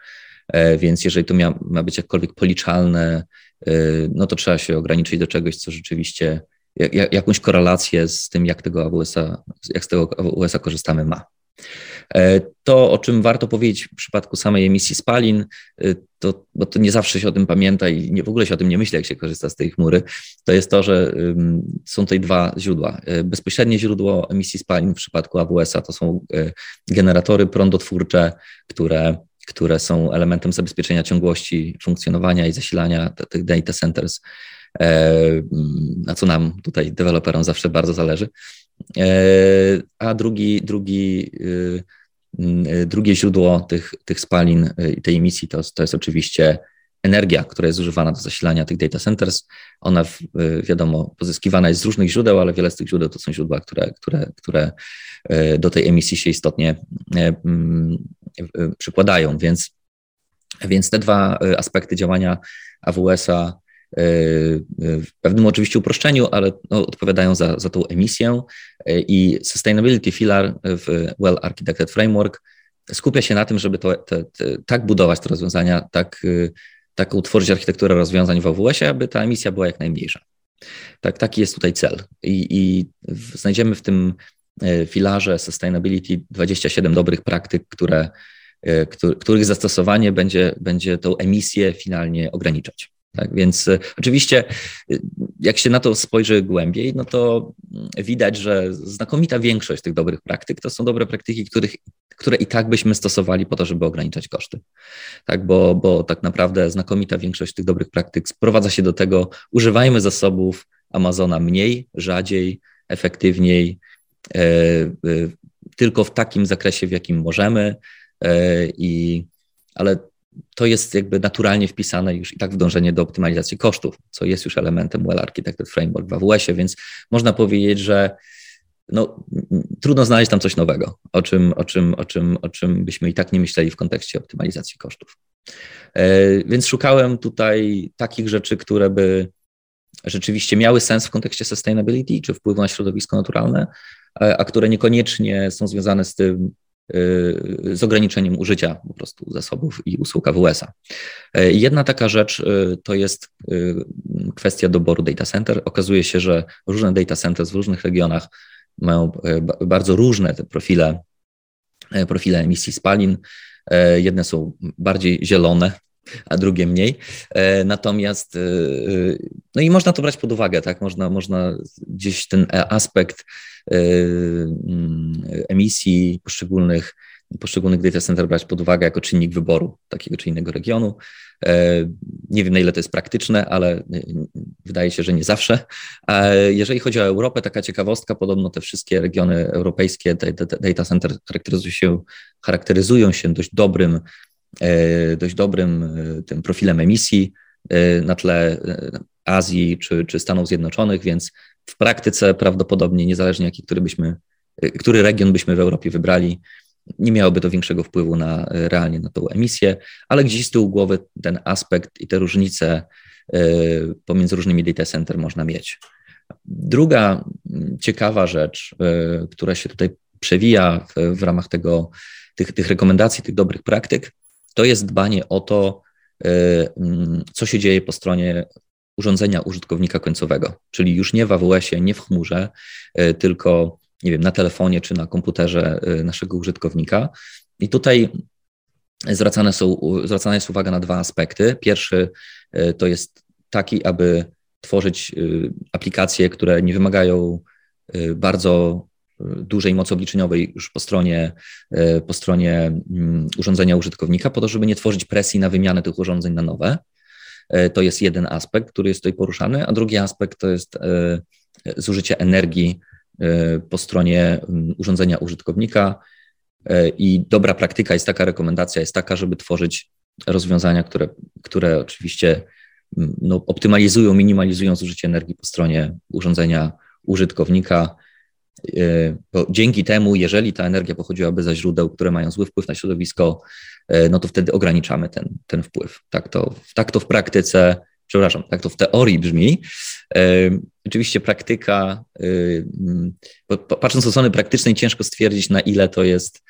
Więc jeżeli to mia, ma być jakkolwiek policzalne, no to trzeba się ograniczyć do czegoś, co rzeczywiście jakąś korelację z tym, jak, tego AWS-a, jak z tego AWS-a korzystamy ma. E, to, o czym warto powiedzieć w przypadku samej emisji spalin, e, to, bo to nie zawsze się o tym pamięta i nie, w ogóle się o tym nie myśli, jak się korzysta z tej chmury, to jest to, że są tutaj dwa źródła. E, bezpośrednie źródło emisji spalin w przypadku AWS-a to są generatory prądotwórcze, które, które są elementem zabezpieczenia ciągłości funkcjonowania i zasilania tych data centers na co nam tutaj deweloperom zawsze bardzo zależy. E, a drugi, drugi, e, drugie źródło tych, tych spalin i tej emisji to, to jest oczywiście energia, która jest używana do zasilania tych data centers. Ona, wiadomo, pozyskiwana jest z różnych źródeł, ale wiele z tych źródeł to są źródła, które, które, które do tej emisji się istotnie przykładają. Więc, więc te dwa aspekty działania AWS-a w pewnym oczywiście uproszczeniu, ale no, odpowiadają za, za tą emisję i Sustainability Filar w Well Architected Framework skupia się na tym, żeby to, te, te, tak budować te rozwiązania, tak, tak utworzyć architekturę rozwiązań w AWS-ie, aby ta emisja była jak najmniejsza. Tak, taki jest tutaj cel. I, i znajdziemy w tym e, filarze Sustainability 27 dobrych praktyk, które, e, których zastosowanie będzie, będzie tą emisję finalnie ograniczać. Tak więc e, oczywiście, e, jak się na to spojrzy głębiej, no to mm, widać, że znakomita większość tych dobrych praktyk to są dobre praktyki, których, które i tak byśmy stosowali po to, żeby ograniczać koszty. Tak, bo, bo tak naprawdę znakomita większość tych dobrych praktyk sprowadza się do tego, używajmy zasobów Amazona mniej, rzadziej, efektywniej, e, e, tylko w takim zakresie, w jakim możemy. E, i, ale to jest jakby naturalnie wpisane już i tak w dążenie do optymalizacji kosztów, co jest już elementem Well Architected Framework w AWS-ie, więc można powiedzieć, że no, trudno znaleźć tam coś nowego, o czym, o, czym, o, czym, o czym byśmy i tak nie myśleli w kontekście optymalizacji kosztów. E, więc szukałem tutaj takich rzeczy, które by rzeczywiście miały sens w kontekście sustainability, czy wpływu na środowisko naturalne, e, a które niekoniecznie są związane z tym, z ograniczeniem użycia po prostu zasobów i usług AWS-a. Jedna taka rzecz e, to jest e, kwestia doboru data center. Okazuje się, że różne data centers w różnych regionach mają bardzo różne te profile, profile emisji spalin. Jedne są bardziej zielone, a drugie mniej. Natomiast, no i można to brać pod uwagę, tak? Można, można gdzieś ten aspekt Y, emisji poszczególnych, poszczególnych data center brać pod uwagę jako czynnik wyboru takiego czy innego regionu. E, nie wiem, na ile to jest praktyczne, ale y, wydaje się, że nie zawsze. Jeżeli chodzi o Europę, taka ciekawostka, podobno te wszystkie regiony europejskie data center charakteryzują się, charakteryzują się dość dobrym, e, dość dobrym e, tym profilem emisji na tle Azji czy, czy Stanów Zjednoczonych, więc w praktyce prawdopodobnie, niezależnie jaki, który, byśmy, który region byśmy w Europie wybrali, nie miałoby to większego wpływu na, realnie na tą emisję, ale gdzieś z tyłu głowy ten aspekt i te różnice e, pomiędzy różnymi data center można mieć. Druga ciekawa rzecz, która się tutaj przewija w, w ramach tego, tych, tych rekomendacji, tych dobrych praktyk, to jest dbanie o to, e, co się dzieje po stronie urządzenia użytkownika końcowego, czyli już nie w AWS-ie, nie w chmurze, e, tylko nie wiem, na telefonie czy na komputerze e, naszego użytkownika. I tutaj zwracane są, zwracana jest uwaga na dwa aspekty. Pierwszy e, to jest taki, aby tworzyć aplikacje, które nie wymagają bardzo dużej mocy obliczeniowej już po stronie, po stronie mm, urządzenia użytkownika, po to, żeby nie tworzyć presji na wymianę tych urządzeń na nowe. To jest jeden aspekt, który jest tutaj poruszany, a drugi aspekt to jest zużycie energii po stronie urządzenia użytkownika. I dobra praktyka jest taka, rekomendacja jest taka, żeby tworzyć rozwiązania, które, które oczywiście no, optymalizują, minimalizują zużycie energii po stronie urządzenia użytkownika. E, bo dzięki temu, jeżeli ta energia pochodziłaby ze źródeł, które mają zły wpływ na środowisko, e, no to wtedy ograniczamy ten, ten wpływ. Tak to, tak to w praktyce, przepraszam, tak to w teorii brzmi. E, oczywiście praktyka, patrząc od strony praktycznej, ciężko stwierdzić, na ile to jest,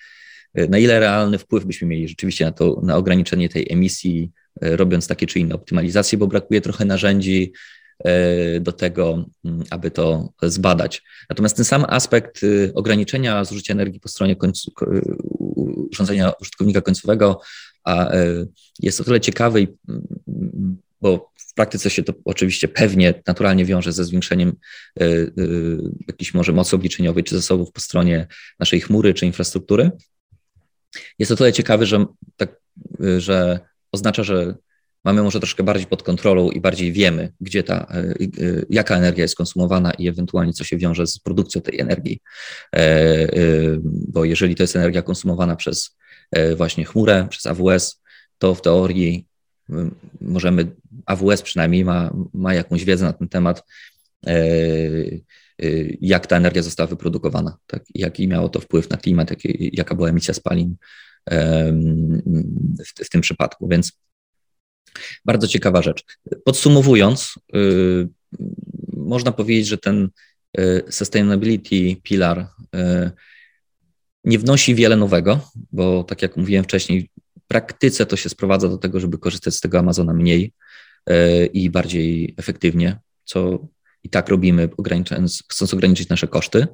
na ile realny wpływ byśmy mieli rzeczywiście na to, na ograniczenie tej emisji, robiąc takie czy inne optymalizacje, bo brakuje trochę narzędzi, E, do tego, mm, aby to zbadać. Natomiast ten sam aspekt y, ograniczenia zużycia energii po stronie urządzenia użytkownika końcowego a e, jest o tyle ciekawy, mm, bo w praktyce się to oczywiście pewnie naturalnie wiąże ze zwiększeniem e, jakiejś może mocy obliczeniowej czy zasobów po stronie naszej chmury czy infrastruktury. Jest o tyle ciekawy, że, tak, że oznacza, że mamy może troszkę bardziej pod kontrolą i bardziej wiemy, gdzie ta, e, e, jaka energia jest konsumowana i ewentualnie co się wiąże z produkcją tej energii. E, bo jeżeli to jest energia konsumowana przez właśnie chmurę, przez AWS, to w teorii możemy, AWS przynajmniej ma, ma jakąś wiedzę na ten temat, jak ta energia została wyprodukowana, tak? jaki miało to wpływ na klimat, jak, jaka była emisja spalin w, w tym przypadku. Więc bardzo ciekawa rzecz. Podsumowując, y, można powiedzieć, że ten y, sustainability pilar y, nie wnosi wiele nowego, bo tak jak mówiłem wcześniej, w praktyce to się sprowadza do tego, żeby korzystać z tego Amazona mniej i bardziej efektywnie, co i tak robimy, chcąc ograniczyć nasze koszty.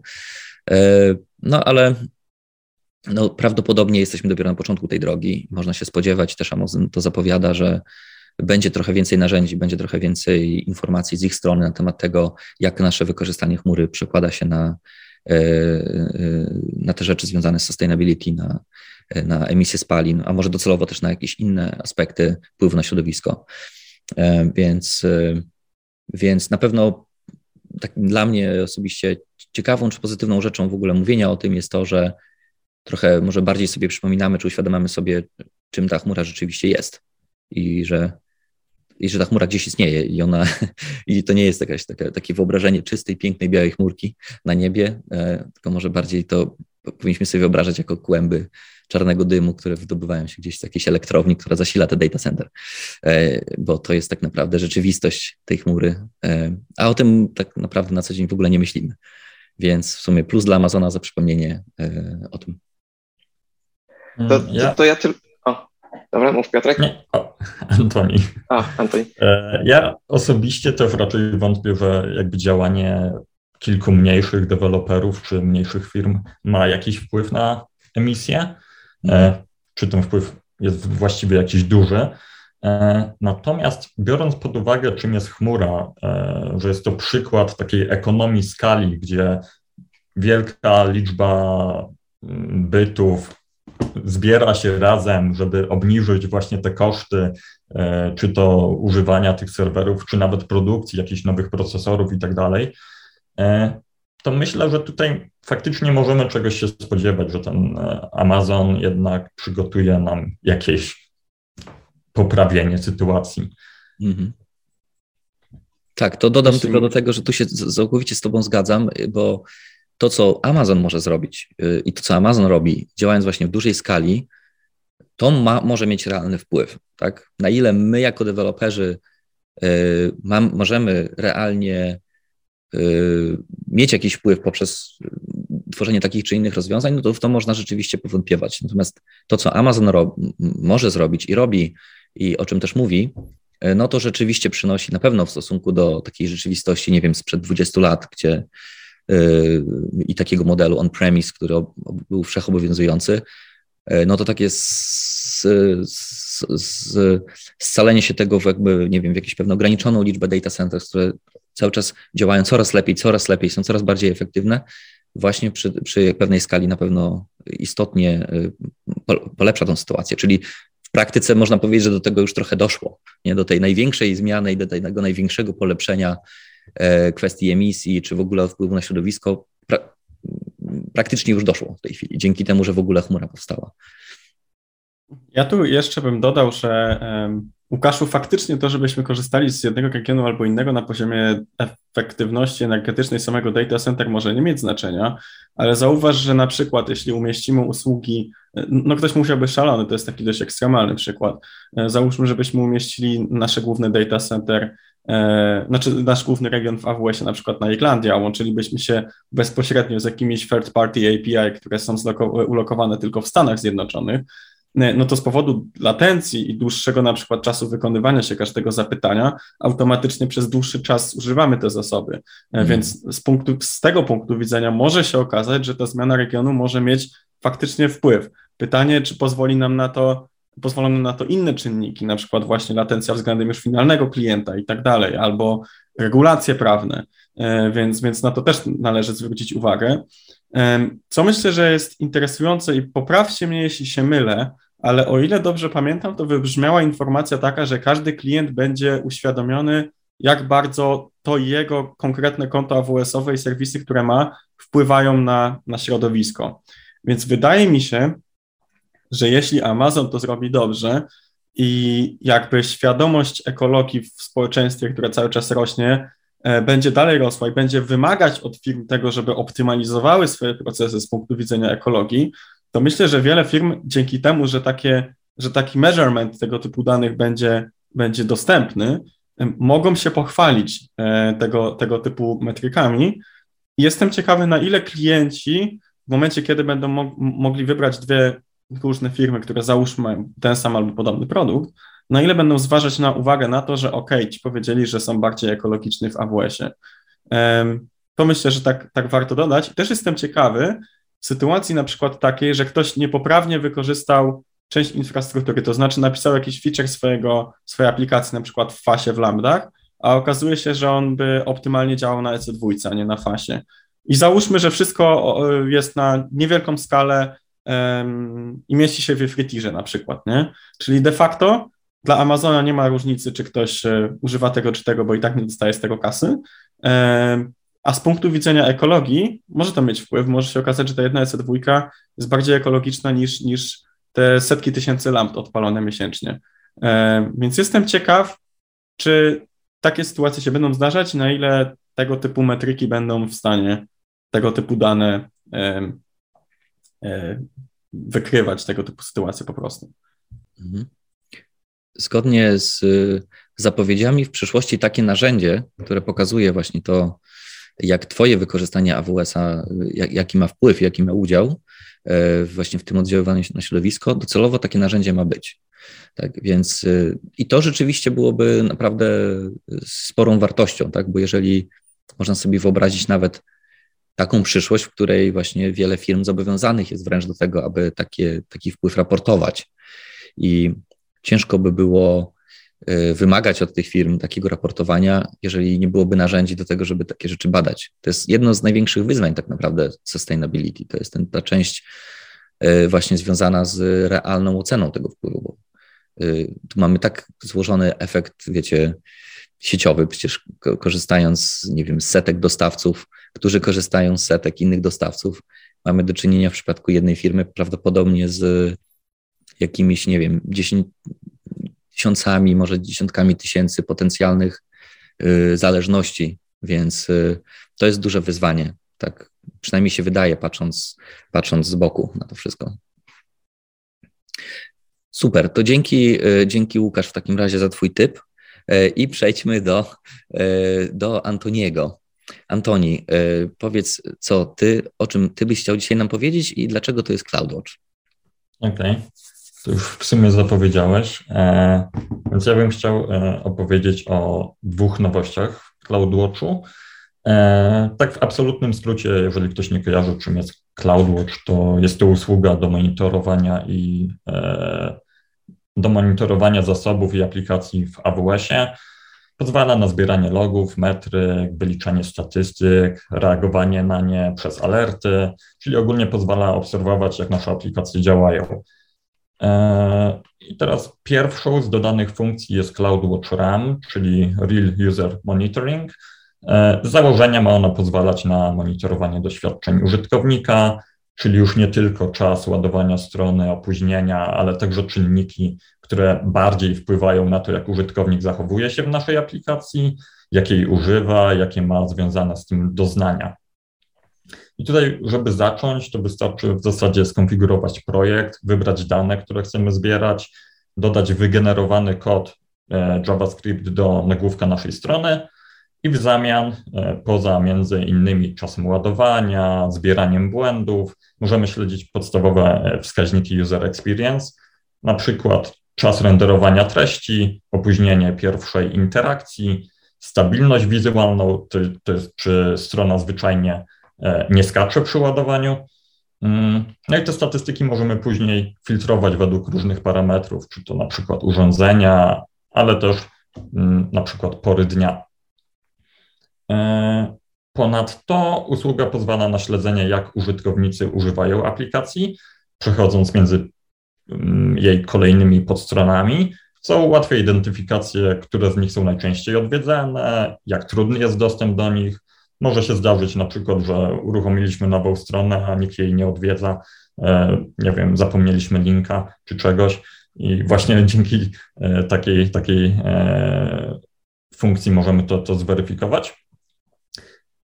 No ale no, prawdopodobnie jesteśmy dopiero na początku tej drogi. Można się spodziewać, też Amazon to zapowiada, że będzie trochę więcej narzędzi, będzie trochę więcej informacji z ich strony na temat tego, jak nasze wykorzystanie chmury przekłada się na, e, e, na te rzeczy związane z sustainability, na, na emisję spalin, a może docelowo też na jakieś inne aspekty wpływu na środowisko. E, więc, więc na pewno tak dla mnie osobiście ciekawą czy pozytywną rzeczą w ogóle mówienia o tym jest to, że trochę może bardziej sobie przypominamy, czy uświadamiamy sobie, czym ta chmura rzeczywiście jest i że, i że ta chmura gdzieś istnieje i ona, i to nie jest jakaś taka, takie wyobrażenie czystej, pięknej, białej chmurki na niebie, e, tylko może bardziej to powinniśmy sobie wyobrażać jako kłęby czarnego dymu, które wydobywają się gdzieś z jakiejś elektrowni, która zasila te data center, e, bo to jest tak naprawdę rzeczywistość tej chmury, e, a o tym tak naprawdę na co dzień w ogóle nie myślimy. Więc w sumie plus dla Amazona za przypomnienie o tym. To, to, to ja tylko Dobra, mów Piotrek. Nie, o, Antoni. A, Antoni. E, ja osobiście też raczej wątpię, że jakby działanie kilku mniejszych deweloperów czy mniejszych firm ma jakiś wpływ na emisję, mhm. czy ten wpływ jest właściwie jakiś duży. E, natomiast biorąc pod uwagę, czym jest chmura, że jest to przykład takiej ekonomii skali, gdzie wielka liczba mm, bytów, zbiera się razem, żeby obniżyć właśnie te koszty, e, czy to używania tych serwerów, czy nawet produkcji jakichś nowych procesorów i tak dalej, e, to myślę, że tutaj faktycznie możemy czegoś się spodziewać, że ten e, Amazon jednak przygotuje nam jakieś poprawienie sytuacji. Mhm. Tak, to dodam tylko do tego, że tu się całkowicie z Tobą zgadzam, bo to, co Amazon może zrobić y, i to, co Amazon robi, działając właśnie w dużej skali, to ma, może mieć realny wpływ. Tak? Na ile my, jako deweloperzy, y, mam, możemy realnie y, mieć jakiś wpływ poprzez tworzenie takich czy innych rozwiązań, no to w to można rzeczywiście powątpiewać. Natomiast to, co Amazon ro- może zrobić i robi, i o czym też mówi, no to rzeczywiście przynosi na pewno w stosunku do takiej rzeczywistości, nie wiem, sprzed 20 lat, gdzie i takiego modelu on-premise, który był wszechobowiązujący, e, no to takie scalenie się tego w jakby, nie wiem, w jakąś pewną ograniczoną liczbę data centers, które cały czas działają coraz lepiej, coraz lepiej, są coraz bardziej efektywne, właśnie przy, przy pewnej skali na pewno istotnie e, polepsza tą sytuację. Czyli w praktyce można powiedzieć, że do tego już trochę doszło, nie? do tej największej zmiany i do tego największego polepszenia kwestii emisji czy w ogóle wpływu na środowisko pra praktycznie już doszło w tej chwili, dzięki temu, że w ogóle chmura powstała. Ja tu jeszcze bym dodał, że Łukaszu, faktycznie to, żebyśmy korzystali z jednego regionu albo innego na poziomie efektywności energetycznej samego data center może nie mieć znaczenia, ale zauważ, że na przykład jeśli umieścimy usługi, no ktoś musiałby szalony, to jest taki dość ekstremalny przykład, e, załóżmy, żebyśmy umieścili nasze główne data center e, znaczy nasz główny region w AWS-ie, na przykład na Irlandii, a łączylibyśmy się bezpośrednio z jakimiś third-party API, które są ulokowane tylko w Stanach Zjednoczonych, no to z powodu latencji i dłuższego na przykład czasu wykonywania się każdego zapytania, automatycznie przez dłuższy czas używamy te zasoby. Mm. Więc z, punktu, z tego punktu widzenia może się okazać, że ta zmiana regionu może mieć faktycznie wpływ. Pytanie, czy pozwoli nam na to, pozwolą nam na to inne czynniki, na przykład właśnie latencja względem już finalnego klienta i tak dalej, albo regulacje prawne, e, więc, więc na to też należy zwrócić uwagę. Co myślę, że jest interesujące i poprawcie mnie, jeśli się mylę, ale o ile dobrze pamiętam, to wybrzmiała informacja taka, że każdy klient będzie uświadomiony, jak bardzo to jego konkretne konto AWS-owe i serwisy, które ma, wpływają na, na środowisko. Więc wydaje mi się, że jeśli Amazon to zrobi dobrze i jakby świadomość ekologii w społeczeństwie, które cały czas rośnie, będzie dalej rosła i będzie wymagać od firm tego, żeby optymalizowały swoje procesy z punktu widzenia ekologii, to myślę, że wiele firm dzięki temu, że, takie, że taki measurement tego typu danych będzie, będzie dostępny, mogą się pochwalić e, tego, tego typu metrykami. Jestem ciekawy, na ile klienci w momencie, kiedy będą mo mogli wybrać dwie różne firmy, które załóżmy ten sam albo podobny produkt, na ile będą zważać na uwagę na to, że ok, ci powiedzieli, że są bardziej ekologiczni w AWS-ie. To myślę, że tak, tak warto dodać. Też jestem ciekawy sytuacji na przykład takiej, że ktoś niepoprawnie wykorzystał część infrastruktury, to znaczy napisał jakiś feature swojego, swojej aplikacji, na przykład w fasie w lambdach, a okazuje się, że on by optymalnie działał na EC2, a nie na fasie. I załóżmy, że wszystko jest na niewielką skalę um, i mieści się w FreeTierze na przykład, nie? Czyli de facto dla Amazona nie ma różnicy, czy ktoś e, używa tego czy tego, bo i tak nie dostaje z tego kasy. E, a z punktu widzenia ekologii może to mieć wpływ. Może się okazać, że ta jedna EC2 jest bardziej ekologiczna niż, niż te setki tysięcy lamp odpalone miesięcznie. E, więc jestem ciekaw, czy takie sytuacje się będą zdarzać, na ile tego typu metryki będą w stanie tego typu dane wykrywać, tego typu sytuacje po prostu. Mhm zgodnie z y, zapowiedziami w przyszłości takie narzędzie, które pokazuje właśnie to, jak Twoje wykorzystanie AWS-a, jak, jaki ma wpływ, jaki ma udział e, właśnie w tym oddziaływaniu na środowisko, docelowo takie narzędzie ma być. Tak więc y, i to rzeczywiście byłoby naprawdę sporą wartością, tak? Bo jeżeli można sobie wyobrazić nawet taką przyszłość, w której właśnie wiele firm zobowiązanych jest wręcz do tego, aby takie, taki wpływ raportować. I ciężko by było y, wymagać od tych firm takiego raportowania, jeżeli nie byłoby narzędzi do tego, żeby takie rzeczy badać. To jest jedno z największych wyzwań tak naprawdę sustainability. To jest ten, ta część y, właśnie związana z realną oceną tego wpływu. Bo y, tu mamy tak złożony efekt, wiecie, sieciowy, przecież korzystając, nie wiem, z setek dostawców, którzy korzystają z setek innych dostawców, mamy do czynienia w przypadku jednej firmy prawdopodobnie z jakimiś, nie wiem, dziesięć, tysiącami, może dziesiątkami tysięcy potencjalnych y, zależności, więc y, to jest duże wyzwanie. Tak przynajmniej się wydaje, patrząc, patrząc z boku na to wszystko. Super, to dzięki, y, dzięki Łukasz w takim razie za Twój typ i przejdźmy do, do Antoniego. Antoni, powiedz, co ty, o czym ty byś chciał dzisiaj nam powiedzieć i dlaczego to jest CloudWatch? Okej. Okay to już w sumie zapowiedziałeś. E, więc ja bym chciał e, opowiedzieć o dwóch nowościach w CloudWatchu. E, tak w absolutnym skrócie, jeżeli ktoś nie kojarzy, czym jest CloudWatch, to jest to usługa do monitorowania i do monitorowania zasobów i aplikacji w AWS-ie. Pozwala na zbieranie logów, metryk, wyliczanie statystyk, reagowanie na nie przez alerty, czyli ogólnie pozwala obserwować, jak nasze aplikacje działają. I teraz pierwszą z dodanych funkcji jest CloudWatch RAM, czyli Real User Monitoring. Z założenia ma ona pozwalać na monitorowanie doświadczeń użytkownika, czyli już nie tylko czas ładowania strony, opóźnienia, ale także czynniki, które bardziej wpływają na to, jak użytkownik zachowuje się w naszej aplikacji, jakiej używa, jakie ma związane z tym doznania. I tutaj, żeby zacząć, to wystarczy w zasadzie skonfigurować projekt, wybrać dane, które chcemy zbierać, dodać wygenerowany kod e, JavaScript do nagłówka naszej strony i w zamian, e, poza między innymi czasem ładowania, zbieraniem błędów, możemy śledzić podstawowe e, wskaźniki user experience, na przykład czas renderowania treści, opóźnienie pierwszej interakcji, stabilność wizualną, to, to jest, czy strona zwyczajnie nie skacze przy ładowaniu. Mm, no i te statystyki możemy później filtrować według różnych parametrów, czy to na przykład urządzenia, ale też mm, na przykład pory dnia. E, ponadto usługa pozwala na śledzenie, jak użytkownicy używają aplikacji, przechodząc między mm, jej kolejnymi podstronami, co ułatwia identyfikację, które z nich są najczęściej odwiedzane, jak trudny jest dostęp do nich. Może się zdarzyć na przykład, że uruchomiliśmy nową stronę, a nikt jej nie odwiedza, e, nie wiem, zapomnieliśmy linka czy czegoś i właśnie dzięki e, takiej, takiej funkcji możemy to, to zweryfikować.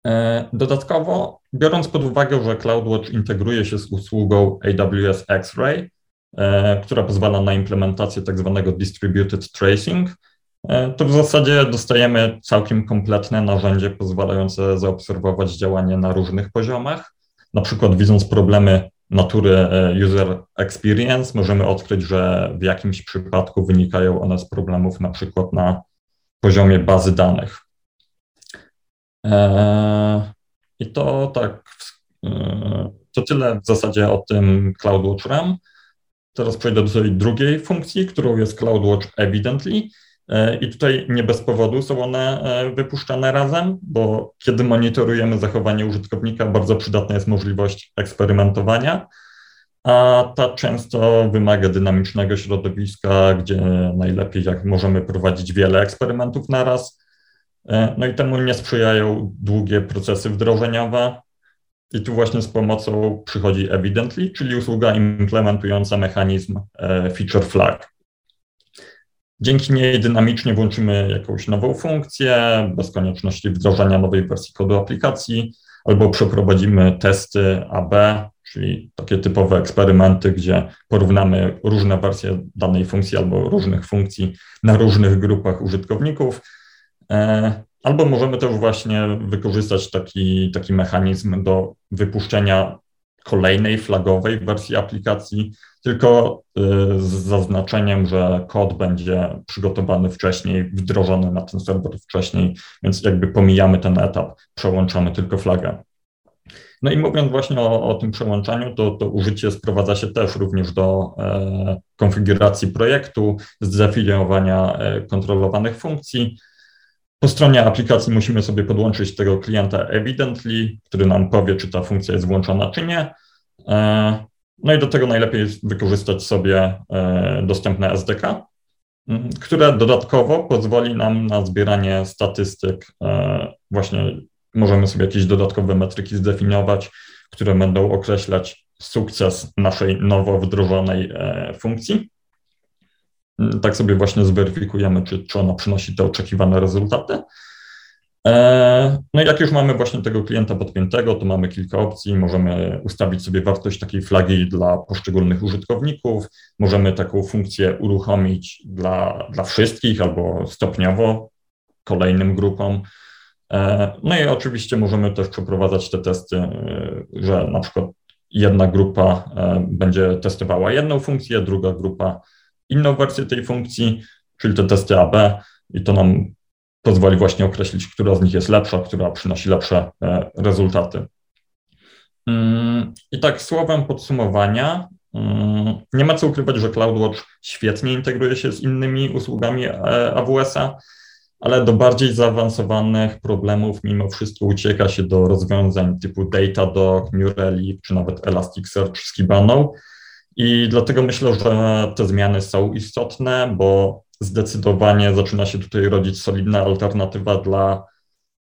E, dodatkowo, biorąc pod uwagę, że CloudWatch integruje się z usługą AWS X-Ray, e, która pozwala na implementację tak zwanego distributed tracing, e, to w zasadzie dostajemy całkiem kompletne narzędzie pozwalające zaobserwować działanie na różnych poziomach. Na przykład widząc problemy natury user experience, możemy odkryć, że w jakimś przypadku wynikają one z problemów na przykład na poziomie bazy danych. Eee, I to tak, to tyle w zasadzie o tym CloudWatch RAM. Teraz przejdę do tej drugiej funkcji, którą jest CloudWatch Evidently. Eee, I tutaj nie bez powodu są one wypuszczane razem, bo kiedy monitorujemy zachowanie użytkownika, bardzo przydatna jest możliwość eksperymentowania, a ta często wymaga dynamicznego środowiska, gdzie najlepiej jak możemy prowadzić wiele eksperymentów na raz, E, no i temu nie sprzyjają długie procesy wdrożeniowe. I tu właśnie z pomocą przychodzi Evidently, czyli usługa implementująca mechanizm e, feature flag. Dzięki niej dynamicznie włączymy jakąś nową funkcję, bez konieczności wdrożenia nowej wersji kodu aplikacji, albo przeprowadzimy testy AB, czyli takie typowe eksperymenty, gdzie porównamy różne wersje danej funkcji albo różnych funkcji na różnych grupach użytkowników. E, albo możemy też właśnie wykorzystać taki, taki mechanizm do wypuszczenia kolejnej flagowej wersji aplikacji, tylko e, z zaznaczeniem, że kod będzie przygotowany wcześniej, wdrożony na ten serwer wcześniej, więc jakby pomijamy ten etap, przełączamy tylko flagę. No i mówiąc właśnie o, o tym przełączaniu, to, to użycie sprowadza się też również do e, konfiguracji projektu, zdefiniowania e, kontrolowanych funkcji, po stronie aplikacji musimy sobie podłączyć tego klienta Evidently, który nam powie, czy ta funkcja jest włączona, czy nie. E, no i do tego najlepiej jest wykorzystać sobie e, dostępne SDK, które dodatkowo pozwoli nam na zbieranie statystyk. E, właśnie możemy sobie jakieś dodatkowe metryki zdefiniować, które będą określać sukces naszej nowo wdrożonej funkcji. Mm, tak sobie właśnie zweryfikujemy, czy, czy ona przynosi te oczekiwane rezultaty. E, no i jak już mamy właśnie tego klienta podpiętego, to mamy kilka opcji. Możemy ustawić sobie wartość takiej flagi dla poszczególnych użytkowników. Możemy taką funkcję uruchomić dla, dla wszystkich albo stopniowo kolejnym grupom. E, no i oczywiście możemy też przeprowadzać te testy, e, że na przykład jedna grupa będzie testowała jedną funkcję, druga grupa inną wersję tej funkcji, czyli te testy AB i to nam pozwoli właśnie określić, która z nich jest lepsza, która przynosi lepsze e, rezultaty. Mm, I tak słowem podsumowania, mm, nie ma co ukrywać, że CloudWatch świetnie integruje się z innymi usługami e, AWS-a, ale do bardziej zaawansowanych problemów mimo wszystko ucieka się do rozwiązań typu Datadog, New Relic czy nawet Elasticsearch z Kibaną, I dlatego myślę, że te zmiany są istotne, bo zdecydowanie zaczyna się tutaj rodzić solidna alternatywa dla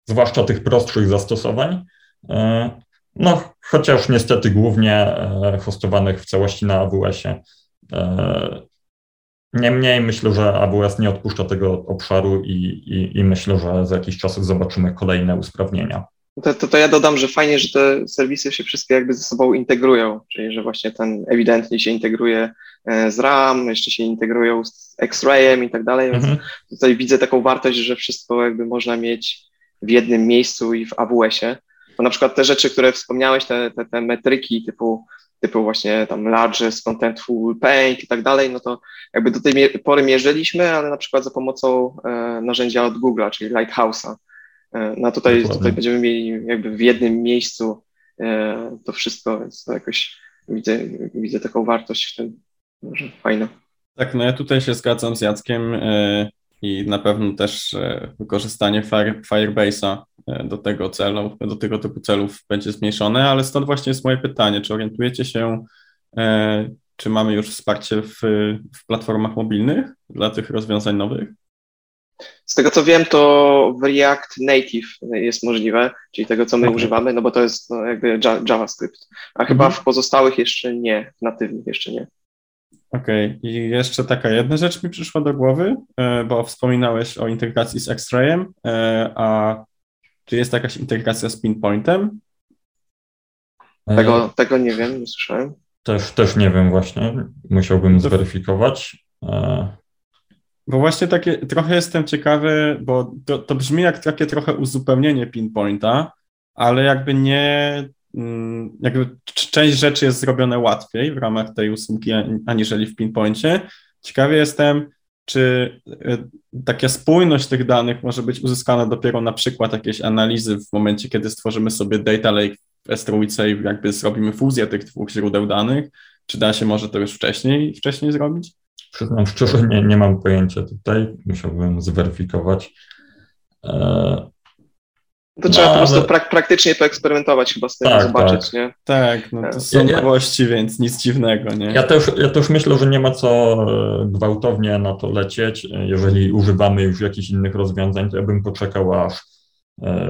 zwłaszcza tych prostszych zastosowań. E, no, chociaż niestety głównie e, hostowanych w całości na AWS-ie. E, niemniej myślę, że AWS nie odpuszcza tego obszaru i, i, i myślę, że za jakiś czas zobaczymy kolejne usprawnienia. To, to, to, ja dodam, że fajnie, że te serwisy się wszystkie jakby ze sobą integrują, czyli że właśnie ten ewidentnie się integruje e, z RAM, jeszcze się integrują z X-Rayem i tak dalej, więc mhm. tutaj widzę taką wartość, że wszystko jakby można mieć w jednym miejscu i w AWS-ie. Bo na przykład te rzeczy, które wspomniałeś, te, te, te metryki typu, typu właśnie tam larges, contentful paint i tak dalej, no to jakby do tej pory mierzyliśmy, ale na przykład za pomocą e, narzędzia od Google'a, czyli Lighthouse'a. E, no tutaj, tutaj będziemy mieli jakby w jednym miejscu e, to wszystko, więc to jakoś widzę, widzę taką wartość w tym, że fajne. Tak, no ja tutaj się zgadzam z Jackiem e, i na pewno też wykorzystanie Fire, Firebase'a do tego celu, do tego typu celów będzie zmniejszone, ale stąd właśnie jest moje pytanie, czy orientujecie się, czy mamy już wsparcie w, w platformach mobilnych dla tych rozwiązań nowych? Z tego co wiem, to w React Native jest możliwe, czyli tego, co my okay. używamy, no bo to jest no, jakby JavaScript, a chyba mhm. w pozostałych jeszcze nie, w natywnych jeszcze nie. Okej, okay. i jeszcze taka jedna rzecz mi przyszła do głowy, e, bo wspominałeś o integracji z X-Rayem, e, a czy jest jakaś integracja z Pinpointem? Tego, tego nie wiem, nie słyszałem. Też, też nie wiem właśnie, musiałbym zweryfikować. E, bo właśnie takie, trochę jestem ciekawy, bo to, to brzmi jak takie trochę uzupełnienie pinpointa, ale jakby nie, mm, jakby część rzeczy jest zrobione łatwiej w ramach tej usługi aniżeli w pinpoincie. Ciekawy jestem, czy y, taka spójność tych danych może być uzyskana dopiero na przykład jakiejś analizy w momencie, kiedy stworzymy sobie data lake w S3 i jakby zrobimy fuzję tych dwóch źródeł danych, czy da się może to już wcześniej, wcześniej zrobić? Przyznam szczerze, nie, nie mam pojęcia tutaj, musiałbym zweryfikować. E, to trzeba no, po prostu prak praktycznie poeksperymentować chyba z tym, tak, zobaczyć, tak. nie? Tak, no to są ja, nowości, więc nic dziwnego, nie? Ja też, ja też myślę, że nie ma co e, gwałtownie na to lecieć. Jeżeli używamy już jakichś innych rozwiązań, to ja bym poczekał, aż e,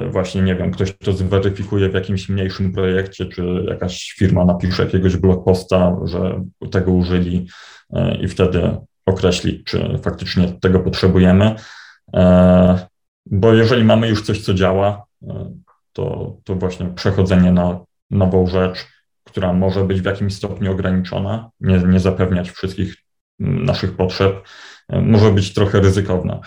właśnie, nie wiem, ktoś to zweryfikuje w jakimś mniejszym projekcie, czy jakaś firma napisze jakiegoś blogposta, że tego użyli E, i wtedy określić, czy faktycznie tego potrzebujemy. E, bo jeżeli mamy już coś, co działa, e, to, to właśnie przechodzenie na nową rzecz, która może być w jakimś stopniu ograniczona, nie, nie zapewniać wszystkich naszych potrzeb, może być trochę ryzykowna.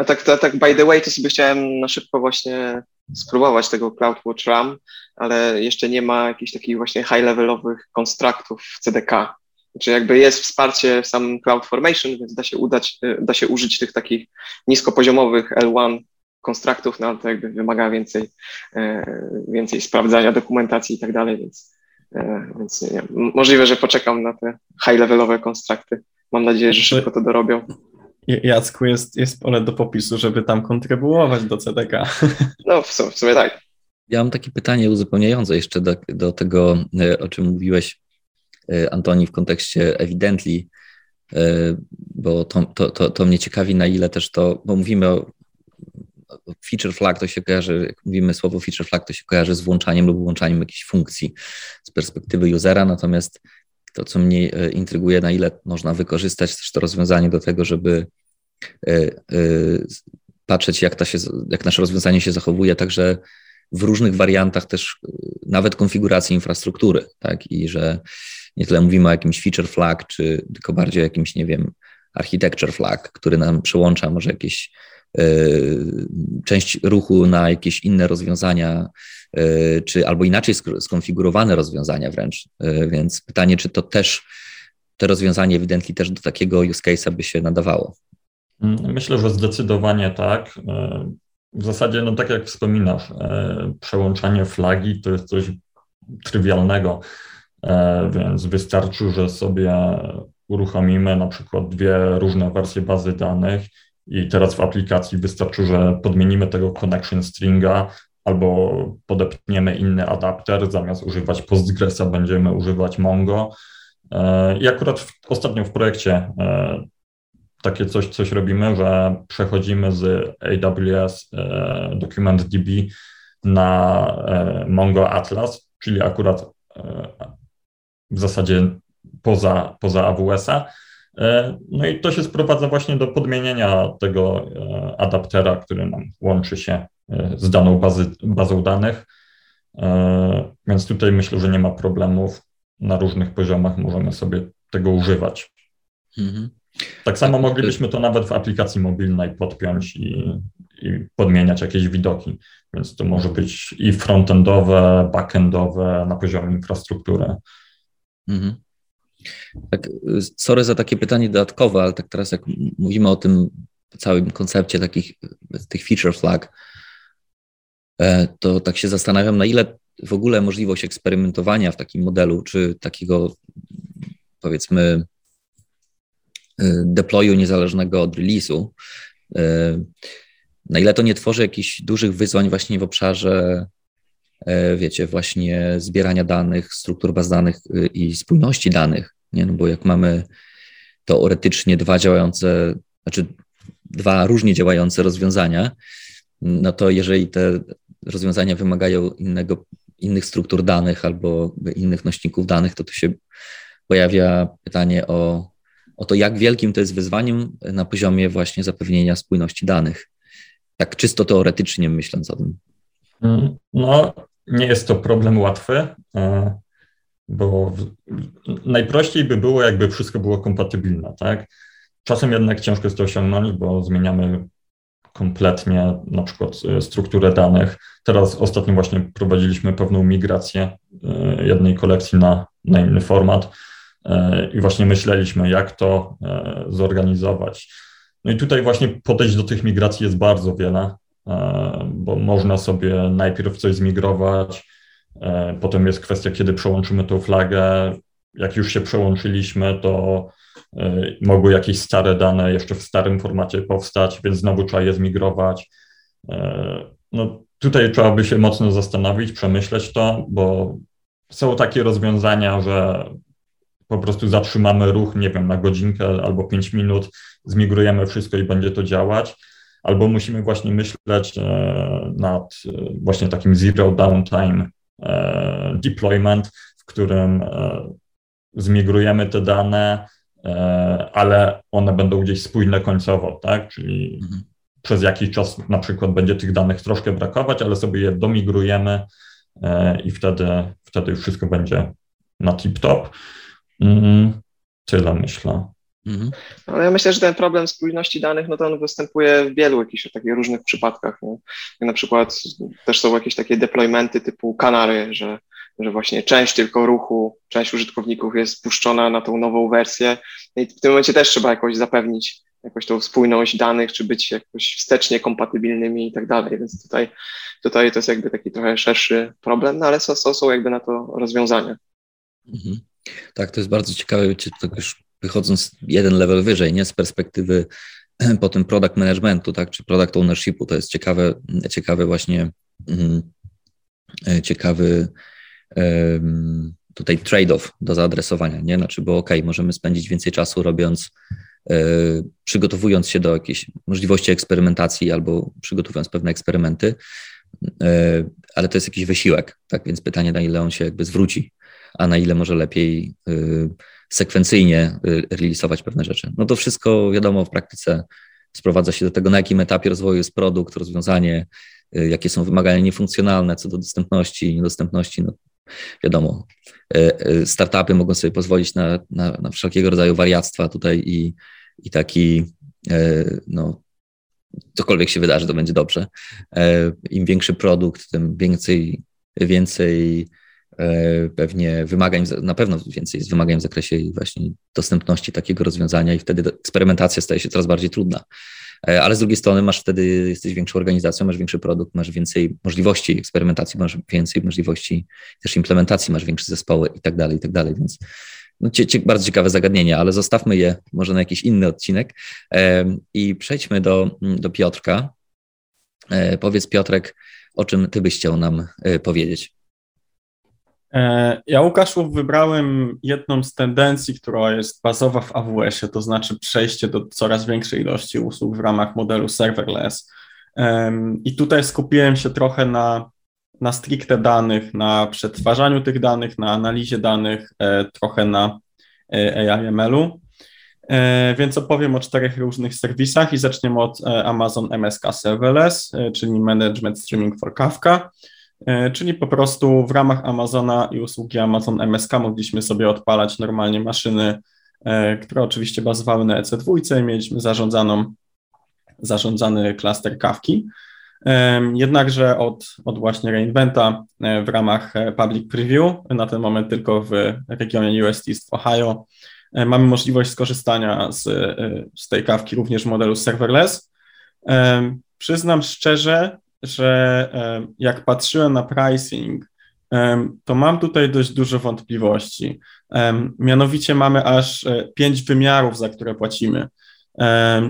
No tak, tak, tak, by the way, to sobie chciałem na szybko właśnie spróbować tego CloudWatch RAM, ale jeszcze nie ma jakichś takich właśnie high-levelowych konstruktów w CDK. Znaczy jakby jest wsparcie w samym CloudFormation, więc da się udać, y, da się użyć tych takich niskopoziomowych L1 konstruktów, no ale to jakby wymaga więcej, e, więcej sprawdzania dokumentacji i tak dalej, więc, e, więc nie, możliwe, że poczekam na te high-levelowe konstrukty. Mam nadzieję, że szybko to dorobią. Jacku, jest, jest pole do popisu, żeby tam kontrybuować do CDK. No, w sumie, w sumie tak. Ja mam takie pytanie uzupełniające jeszcze do, do tego, e, o czym mówiłeś E, Antoni w kontekście ewidently, e, bo to, to, to, to mnie ciekawi, na ile też to, bo mówimy o feature flag, to się kojarzy, jak mówimy słowo feature flag, to się kojarzy z włączaniem lub wyłączaniem jakiejś funkcji z perspektywy usera, natomiast to, co mnie e, intryguje, na ile można wykorzystać też to rozwiązanie do tego, żeby patrzeć, jak, ta się, jak nasze rozwiązanie się zachowuje, także w różnych wariantach też nawet konfiguracji infrastruktury, tak, i że nie tyle mówimy o jakimś feature flag, czy tylko bardziej o jakimś, nie wiem, architecture flag, który nam przełącza może jakieś część ruchu na jakieś inne rozwiązania, y, czy albo inaczej skonfigurowane rozwiązania wręcz. Y, więc pytanie, czy to też to rozwiązanie ewidentnie też do takiego use case'a by się nadawało? Myślę, że zdecydowanie tak. W zasadzie, no tak jak wspominasz, przełączanie flagi to jest coś trywialnego. E, więc wystarczy, że sobie uruchomimy na przykład dwie różne wersje bazy danych i teraz w aplikacji wystarczy, że podmienimy tego connection stringa albo podepniemy inny adapter, zamiast używać Postgresa będziemy używać Mongo I akurat w, ostatnio w projekcie takie coś, coś robimy, że przechodzimy z AWS Document DB na Mongo Atlas, czyli akurat w zasadzie poza, poza AWS-a. E, no i to się sprowadza właśnie do podmienienia tego e, adaptera, który nam łączy się e, z daną bazy, bazą danych. Więc tutaj myślę, że nie ma problemów. Na różnych poziomach możemy sobie tego używać. Mhm. Tak samo moglibyśmy to nawet w aplikacji mobilnej podpiąć i, i podmieniać jakieś widoki. Więc to może być i frontendowe, backendowe na poziomie infrastruktury. Mhm. Tak, sorry za takie pytanie dodatkowe, ale tak teraz jak mówimy o tym całym koncepcie takich tych feature flag, e, to tak się zastanawiam, na ile w ogóle możliwość eksperymentowania w takim modelu, czy takiego powiedzmy e, deployu niezależnego od release'u, na ile to nie tworzy jakichś dużych wyzwań właśnie w obszarze wiecie, właśnie zbierania danych, struktur baz danych y, i spójności danych, nie? No bo jak mamy teoretycznie dwa działające, znaczy dwa różnie działające rozwiązania, no to jeżeli te rozwiązania wymagają innego, innych struktur danych albo innych nośników danych, to tu się pojawia pytanie o, o to, jak wielkim to jest wyzwaniem na poziomie właśnie zapewnienia spójności danych. Tak czysto teoretycznie myśląc o tym. Mm, no, nie jest to problem łatwy, e, bo najprościej by było, jakby wszystko było kompatybilne, tak? Czasem jednak ciężko jest to osiągnąć, bo zmieniamy kompletnie na przykład e, strukturę danych. Teraz ostatnio właśnie prowadziliśmy pewną migrację e, jednej kolekcji na, na inny format i właśnie myśleliśmy, jak to zorganizować. No i tutaj właśnie podejść do tych migracji jest bardzo wiele. E, bo można sobie najpierw coś zmigrować, e, potem jest kwestia, kiedy przełączymy tą flagę. Jak już się przełączyliśmy, to e, mogły jakieś stare dane jeszcze w starym formacie powstać, więc znowu trzeba je zmigrować. No, tutaj trzeba by się mocno zastanowić, przemyśleć to, bo są takie rozwiązania, że po prostu zatrzymamy ruch, nie wiem, na godzinkę albo 5 minut, zmigrujemy wszystko i będzie to działać albo musimy właśnie myśleć e, nad e, właśnie takim zero downtime e, deployment, w którym zmigrujemy te dane, ale one będą gdzieś spójne końcowo, tak? Czyli mhm. przez jakiś czas na przykład będzie tych danych troszkę brakować, ale sobie je domigrujemy i wtedy, wtedy już wszystko będzie na tip-top. Mm, tyle myślę. Mhm. Ale ja myślę, że ten problem spójności danych, no to on występuje w wielu jakichś takich różnych przypadkach. No. Na przykład też są jakieś takie deploymenty typu kanary, że, że właśnie część tylko ruchu, część użytkowników jest spuszczona na tą nową wersję i w tym momencie też trzeba jakoś zapewnić jakoś tą spójność danych, czy być jakoś wstecznie kompatybilnymi i tak dalej, więc tutaj, tutaj to jest jakby taki trochę szerszy problem, no ale są, są jakby na to rozwiązania. Mhm. Tak, to jest bardzo ciekawe, czy to już wychodząc jeden level wyżej, nie z perspektywy potem product managementu, tak, czy product ownershipu, to jest ciekawe, ciekawe właśnie, mm, e, ciekawy tutaj trade-off do zaadresowania, nie? Znaczy, bo ok, możemy spędzić więcej czasu robiąc, e, przygotowując się do jakiejś możliwości eksperymentacji albo przygotowując pewne eksperymenty, e, ale to jest jakiś wysiłek, tak? Więc pytanie, na ile on się jakby zwróci, a na ile może lepiej sekwencyjnie y, releasować pewne rzeczy. No to wszystko wiadomo w praktyce sprowadza się do tego, na jakim etapie rozwoju jest produkt, rozwiązanie, y, jakie są wymagania niefunkcjonalne co do dostępności, niedostępności. No, wiadomo, y, startupy mogą sobie pozwolić na, na, na wszelkiego rodzaju wariactwa tutaj i, i taki, no, cokolwiek się wydarzy, to będzie dobrze. Im większy produkt, tym więcej, więcej pewnie wymagań, na pewno więcej jest wymagań w zakresie właśnie dostępności takiego rozwiązania i wtedy eksperymentacja staje się coraz bardziej trudna. E, ale z drugiej strony masz wtedy, jesteś większą organizacją, masz większy produkt, masz więcej możliwości eksperymentacji, masz więcej możliwości też implementacji, masz większe zespoły i tak dalej, i tak dalej, więc no, cie, cie, bardzo ciekawe zagadnienie, ale zostawmy je może na jakiś inny odcinek e, i przejdźmy do, do Piotrka. Powiedz Piotrek, o czym ty byś chciał nam powiedzieć? E, ja Łukaszu wybrałem jedną z tendencji, która jest bazowa w AWS-ie, to znaczy przejście do coraz większej ilości usług w ramach modelu serverless. I tutaj skupiłem się trochę na, na stricte danych, na przetwarzaniu tych danych, na analizie danych, e, trochę na e, AI-ML-u. Więc opowiem o czterech różnych serwisach i zaczniemy od Amazon MSK Serverless, czyli Management Streaming for Kafka. E, czyli po prostu w ramach Amazona i usługi Amazon MSK mogliśmy sobie odpalać normalnie maszyny, e, które oczywiście bazowały na EC2 i mieliśmy zarządzaną, zarządzany klaster kawki. E, jednakże od, od właśnie reinventa w ramach public preview, na ten moment tylko w regionie US East w Ohio, mamy możliwość skorzystania z, z tej kawki również w modelu serverless. Przyznam szczerze, że jak patrzyłem na pricing, to mam tutaj dość dużo wątpliwości. Mianowicie mamy aż e, pięć wymiarów, za które płacimy,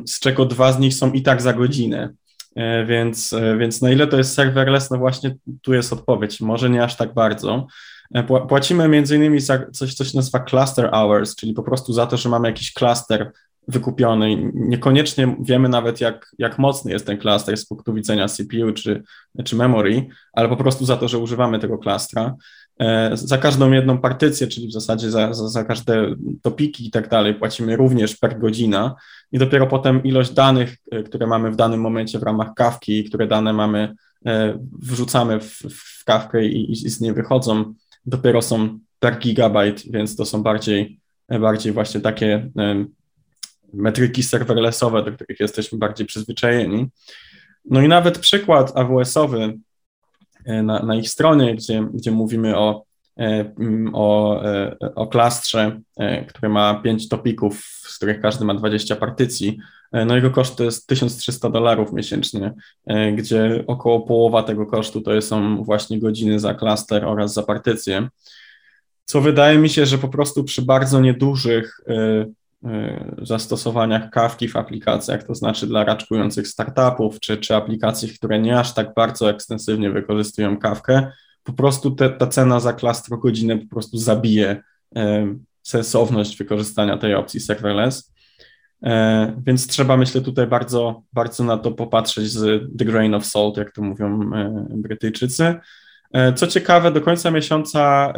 z czego dwa z nich są i tak za godzinę. E, więc, e, więc na ile to jest serverless, no właśnie tu jest odpowiedź. Może nie aż tak bardzo. Płacimy między innymi za coś, co się nazywa cluster hours, czyli po prostu za to, że mamy jakiś cluster wykupiony. Niekoniecznie wiemy nawet, jak, jak mocny jest ten klaster z punktu widzenia CPU czy, czy memory, ale po prostu za to, że używamy tego klastra. E, za każdą jedną partycję, czyli w zasadzie za, za, za każde topiki i tak dalej, płacimy również per godzina i dopiero potem ilość danych, e, które mamy w danym momencie w ramach kawki, które dane mamy, e, wrzucamy w, w kawkę i, i z niej wychodzą, dopiero są per gigabajt, więc to są bardziej, bardziej właśnie takie metryki serverlessowe, do których jesteśmy bardziej przyzwyczajeni. No i nawet przykład AWS-owy e, na, na ich stronie, gdzie, gdzie mówimy o, e, o, e, o klastrze, który ma 5 topików, z których każdy ma 20 partycji. No jego koszt to jest 1300 dolarów miesięcznie, gdzie około połowa tego kosztu to są właśnie godziny za klaster oraz za partycję. Co wydaje mi się, że po prostu przy bardzo niedużych zastosowaniach kawki w aplikacjach, to znaczy dla raczkujących startupów, czy, czy aplikacji, które nie aż tak bardzo ekstensywnie wykorzystują kawkę, po prostu te, ta cena za godzinę po prostu zabije e, sensowność wykorzystania tej opcji serverless. E, więc trzeba, myślę, tutaj bardzo, bardzo na to popatrzeć z the grain of salt, jak to mówią e, Brytyjczycy. Co ciekawe, do końca miesiąca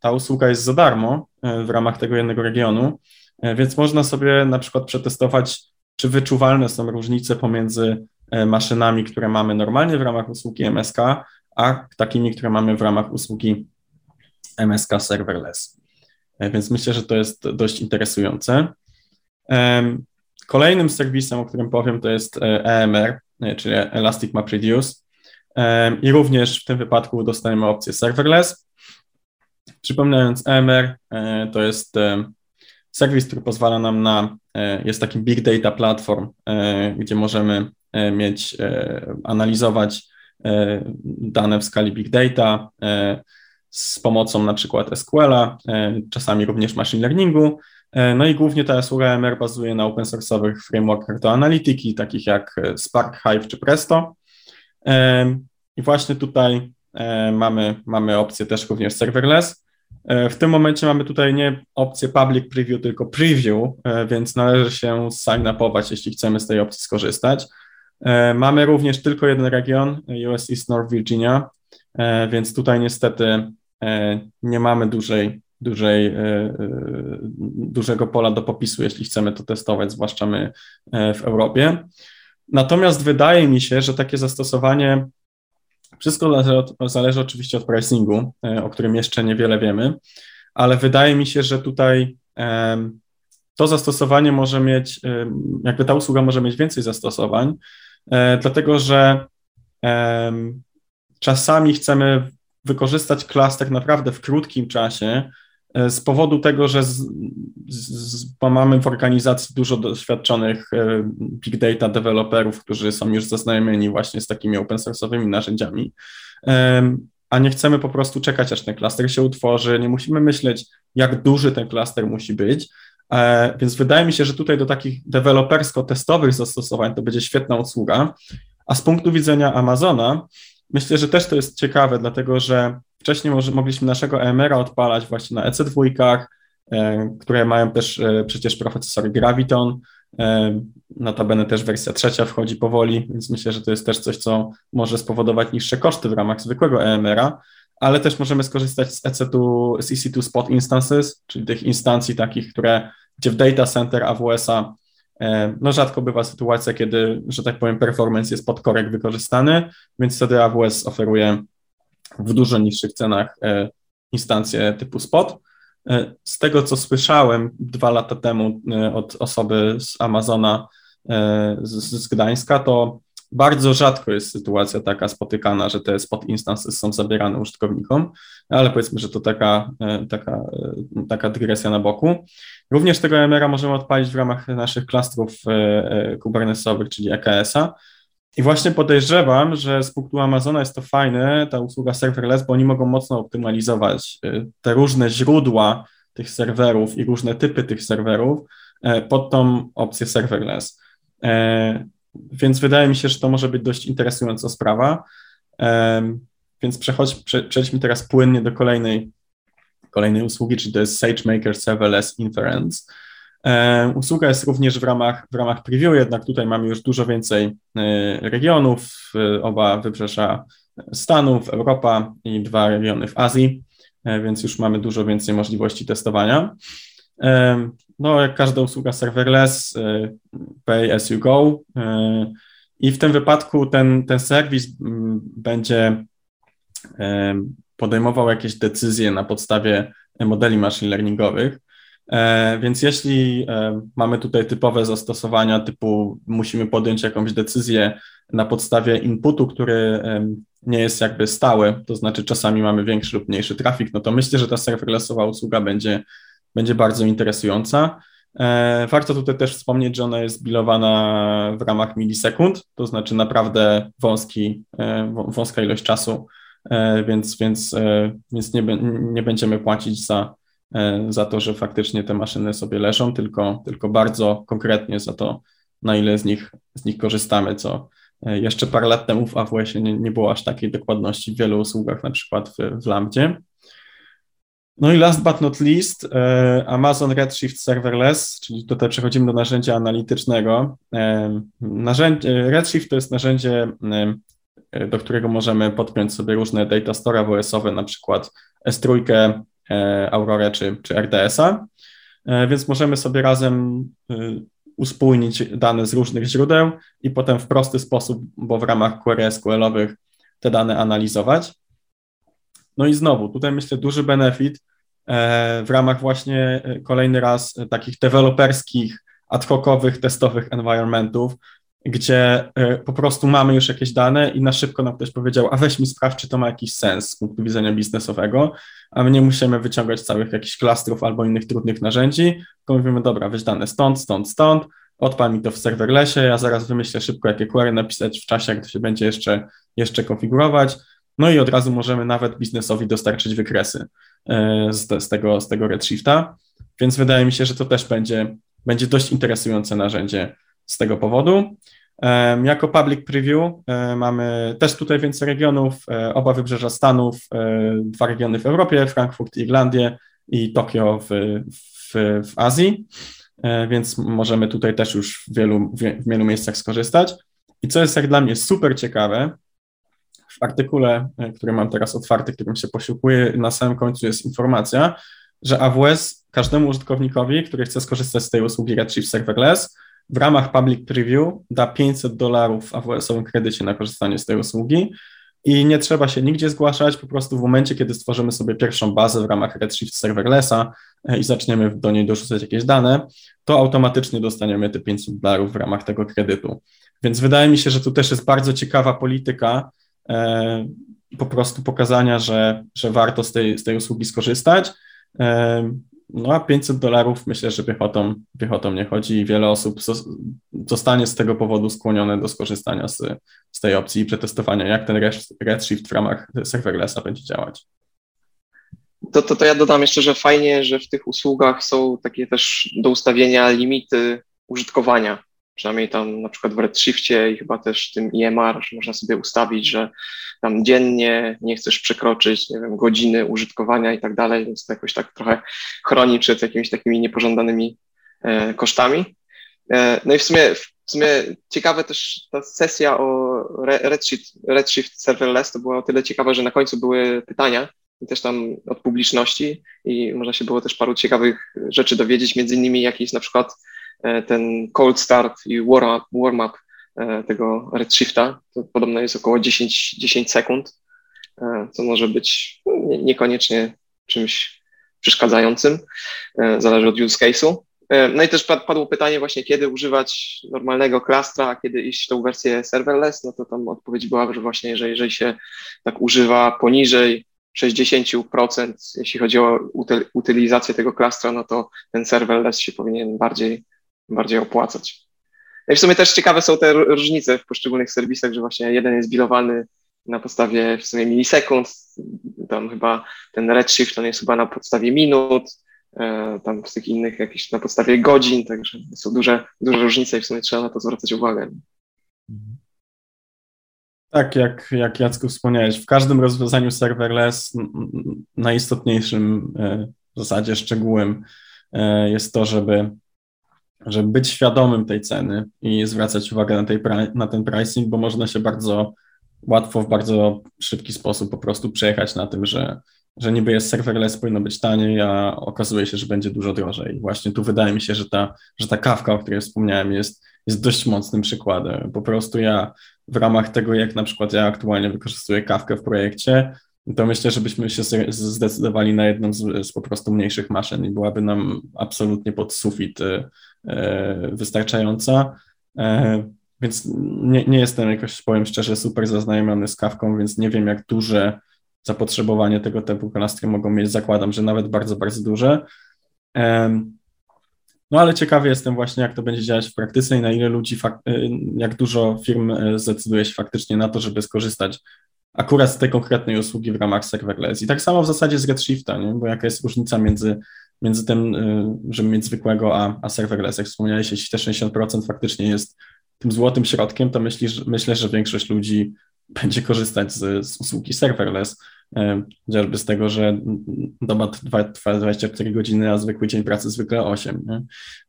ta usługa jest za darmo w ramach tego jednego regionu, więc można sobie na przykład przetestować, czy wyczuwalne są różnice pomiędzy e, maszynami, które mamy normalnie w ramach usługi MSK, a takimi, które mamy w ramach usługi MSK Serverless. E, więc myślę, że to jest dość interesujące. Kolejnym serwisem, o którym powiem, to jest EMR, czyli Elastic MapReduce. I również w tym wypadku dostajemy opcję serverless. Przypominając, EMR to jest serwis, który pozwala nam na, e, jest takim big data platform, e, gdzie możemy e, mieć, analizować dane w skali big data z pomocą na przykład SQL-a, czasami również machine learningu. No i głównie ta usługa MR bazuje na open source'owych frameworkach do analityki, takich jak Spark, Hive czy Presto. I właśnie tutaj mamy, mamy opcję też również serverless. E, w tym momencie mamy tutaj nie opcję public preview, tylko preview, e, więc należy się sign-upować, jeśli chcemy z tej opcji skorzystać. E, mamy również tylko jeden region, US East North Virginia, więc tutaj niestety nie mamy dużej, dużej, dużego pola do popisu, jeśli chcemy to testować, zwłaszcza my w Europie. Natomiast wydaje mi się, że takie zastosowanie wszystko zależy, oczywiście od pricingu, e, o którym jeszcze niewiele wiemy, ale wydaje mi się, że tutaj to zastosowanie może mieć, jakby ta usługa może mieć więcej zastosowań, e, dlatego że czasami chcemy wykorzystać klaster naprawdę w krótkim czasie, z powodu tego, że z, z, mamy w organizacji dużo doświadczonych e, big data deweloperów, którzy są już zaznajomieni właśnie z takimi open source'owymi narzędziami, a nie chcemy po prostu czekać, aż ten klaster się utworzy, nie musimy myśleć, jak duży ten klaster musi być, e, więc wydaje mi się, że tutaj do takich dewelopersko-testowych zastosowań to będzie świetna usługa, a z punktu widzenia Amazona myślę, że też to jest ciekawe, dlatego że wcześniej mogliśmy naszego EMR-a odpalać właśnie na EC2, które mają też przecież procesory Graviton, Notabene też wersja trzecia wchodzi powoli, więc myślę, że to jest też coś, co może spowodować niższe koszty w ramach zwykłego EMR-a, ale też możemy skorzystać z EC2, z EC2 Spot Instances, czyli tych instancji takich, które, gdzie w data center AWS-a no rzadko bywa sytuacja, kiedy, że tak powiem, performance jest pod korek wykorzystany, więc wtedy AWS oferuje w dużo niższych cenach e, instancje typu spot. E, z tego, co słyszałem dwa lata temu e, od osoby z Amazona z, z Gdańska, to bardzo rzadko jest sytuacja taka spotykana, że te spot instances są zabierane użytkownikom, ale powiedzmy, że to taka, taka, taka dygresja na boku. Również tego MR-a możemy odpalić w ramach naszych klastrów kubernetesowych, czyli EKS-a, i właśnie podejrzewam, że z punktu Amazona jest to fajne, ta usługa serverless, bo oni mogą mocno optymalizować y, te różne źródła tych serwerów i różne typy tych serwerów e, pod tą opcję serverless. E, więc wydaje mi się, że to może być dość interesująca sprawa. E, więc przechodź, przejdźmy teraz płynnie do kolejnej, kolejnej usługi, czyli to jest SageMaker Serverless Inference. E, usługa jest również w ramach, w ramach preview, jednak tutaj mamy już dużo więcej e, regionów, oba wybrzeża Stanów, Europa i dwa regiony w Azji, e, więc już mamy dużo więcej możliwości testowania. No, jak każda usługa serverless, pay as you go. I w tym wypadku ten, ten serwis będzie podejmował jakieś decyzje na podstawie modeli machine learningowych. E, więc jeśli e, mamy tutaj typowe zastosowania typu musimy podjąć jakąś decyzję na podstawie inputu, który nie jest jakby stały, to znaczy czasami mamy większy lub mniejszy trafik, no to myślę, że ta serverlessowa usługa będzie, będzie bardzo interesująca. E, warto tutaj też wspomnieć, że ona jest bilowana w ramach milisekund, to znaczy naprawdę wąski, wąska ilość czasu, więc, więc, więc nie, nie będziemy płacić za, E, za to, że faktycznie te maszyny sobie leżą, tylko, tylko bardzo konkretnie za to, na ile z nich, z nich korzystamy, co e, jeszcze parę lat temu w AWS-ie nie, nie było aż takiej dokładności w wielu usługach, na przykład w, w Lambdzie. No i last but not least, e, Amazon Redshift Serverless, czyli tutaj przechodzimy do narzędzia analitycznego. Narzędzie, Redshift to jest narzędzie, do którego możemy podpiąć sobie różne data store AWS-owe, na przykład S3, E, Aurora czy, czy RDS-a, e, więc możemy sobie razem e, uspójnić dane z różnych źródeł i potem w prosty sposób, bo w ramach query SQL-owych te dane analizować. No i znowu, tutaj myślę duży benefit w ramach właśnie kolejny raz takich deweloperskich, ad hocowych, testowych environmentów, gdzie e, po prostu mamy już jakieś dane i na szybko nam ktoś powiedział, a weź mi sprawdź, czy to ma jakiś sens z punktu widzenia biznesowego, a my nie musimy wyciągać całych jakichś klastrów albo innych trudnych narzędzi, tylko mówimy, dobra, weź dane stąd, stąd, stąd, odpal mi to w serverlessie, ja zaraz wymyślę szybko, jakie query napisać w czasie, jak to się będzie jeszcze, jeszcze konfigurować, no i od razu możemy nawet biznesowi dostarczyć wykresy e, z, z, tego, z tego Redshifta, więc wydaje mi się, że to też będzie, będzie dość interesujące narzędzie z tego powodu. Jako public preview mamy też tutaj więcej regionów, e, oba wybrzeża Stanów, e, dwa regiony w Europie, Frankfurt Irlandię i Tokio w, w, w Azji, e, więc możemy tutaj też już w wielu, w wielu miejscach skorzystać. I co jest jak dla mnie super ciekawe, w artykule, który mam teraz otwarty, którym się posiłkuję, na samym końcu jest informacja, że AWS każdemu użytkownikowi, który chce skorzystać z tej usługi Redshift Serverless, w ramach public preview da 500 dolarów w AWS-owym kredycie na korzystanie z tej usługi i nie trzeba się nigdzie zgłaszać, po prostu w momencie, kiedy stworzymy sobie pierwszą bazę w ramach Redshift Serverlessa e, i zaczniemy do niej dorzucać jakieś dane, to automatycznie dostaniemy te 500 dolarów w ramach tego kredytu. Więc wydaje mi się, że tu też jest bardzo ciekawa polityka e, po prostu pokazania, że, że warto z tej, z tej usługi skorzystać. E, no a 500 dolarów myślę, że piechotą, piechotą nie chodzi i wiele osób zostanie z tego powodu skłonione do skorzystania z, z tej opcji i przetestowania, jak ten Redshift w ramach serverlessa będzie działać. To, to, to ja dodam jeszcze, że fajnie, że w tych usługach są takie też do ustawienia limity użytkowania. Przynajmniej tam na przykład w Redshiftie i chyba też tym EMR, można sobie ustawić, że tam dziennie nie chcesz przekroczyć, nie wiem, godziny użytkowania i tak dalej, więc to jakoś tak trochę chroni przed jakimiś takimi niepożądanymi e, kosztami. E, no i w sumie, w sumie ciekawe też ta sesja o Redshift, Redshift Serverless to była o tyle ciekawa, że na końcu były pytania i też tam od publiczności i można się było też paru ciekawych rzeczy dowiedzieć, między innymi jaki jest na przykład ten cold start i warm-up warm up, tego Redshifta, to podobno jest około 10, 10 sekund, e, co może być niekoniecznie czymś przeszkadzającym, e, zależy od use case'u. No i też padło pytanie właśnie, kiedy używać normalnego klastra, a kiedy iść w tą wersję serverless, no to tam odpowiedź była, że właśnie, że jeżeli się tak używa poniżej 60%, jeśli chodzi o utylizację tego klastra, no to ten serverless się powinien bardziej, bardziej opłacać. I w sumie też ciekawe są te różnice w poszczególnych serwisach, że właśnie jeden jest bilowany na podstawie w sumie milisekund, tam chyba ten Redshift on jest chyba na podstawie minut, e, tam z tych innych jakieś na podstawie godzin, także są duże, duże różnice i w sumie trzeba na to zwracać uwagę. Tak, jak, jak Jacku wspomniałeś, w każdym rozwiązaniu serverless najistotniejszym e, w zasadzie szczegółem e, jest to, żeby, żeby być świadomym tej ceny i zwracać uwagę na, tej, na ten pricing, bo można się bardzo łatwo, w bardzo szybki sposób po prostu przejechać na tym, że, że niby jest serverless, powinno być taniej, a okazuje się, że będzie dużo drożej. Właśnie tu wydaje mi się, że ta, że ta kawka, o której wspomniałem, jest, jest dość mocnym przykładem. Po prostu ja w ramach tego, jak na przykład ja aktualnie wykorzystuję kawkę w projekcie, to myślę, żebyśmy się zdecydowali na jedną z, z po prostu mniejszych maszyn i byłaby nam absolutnie pod sufit e, wystarczająca. E, więc nie, nie jestem jakoś, powiem szczerze, super zaznajomiony z kawką, więc nie wiem, jak duże zapotrzebowanie tego typu kanastry mogą mieć. Zakładam, że nawet bardzo, bardzo duże. No ale ciekawy jestem właśnie, jak to będzie działać w praktyce i na ile ludzi, jak dużo firm zdecyduje się faktycznie na to, żeby skorzystać akurat z tej konkretnej usługi w ramach serverless. I tak samo w zasadzie z Redshifta, nie? bo jaka jest różnica między, między tym, y, żeby mieć zwykłego a, a serverless. Jak wspomniałeś, jeśli te 60% faktycznie jest tym złotym środkiem, to myślisz, myślę, że większość ludzi będzie korzystać z, z usługi serverless. E, chociażby z tego, że doba trwa, 24 godziny, a zwykły dzień pracy zwykle 8. Nie?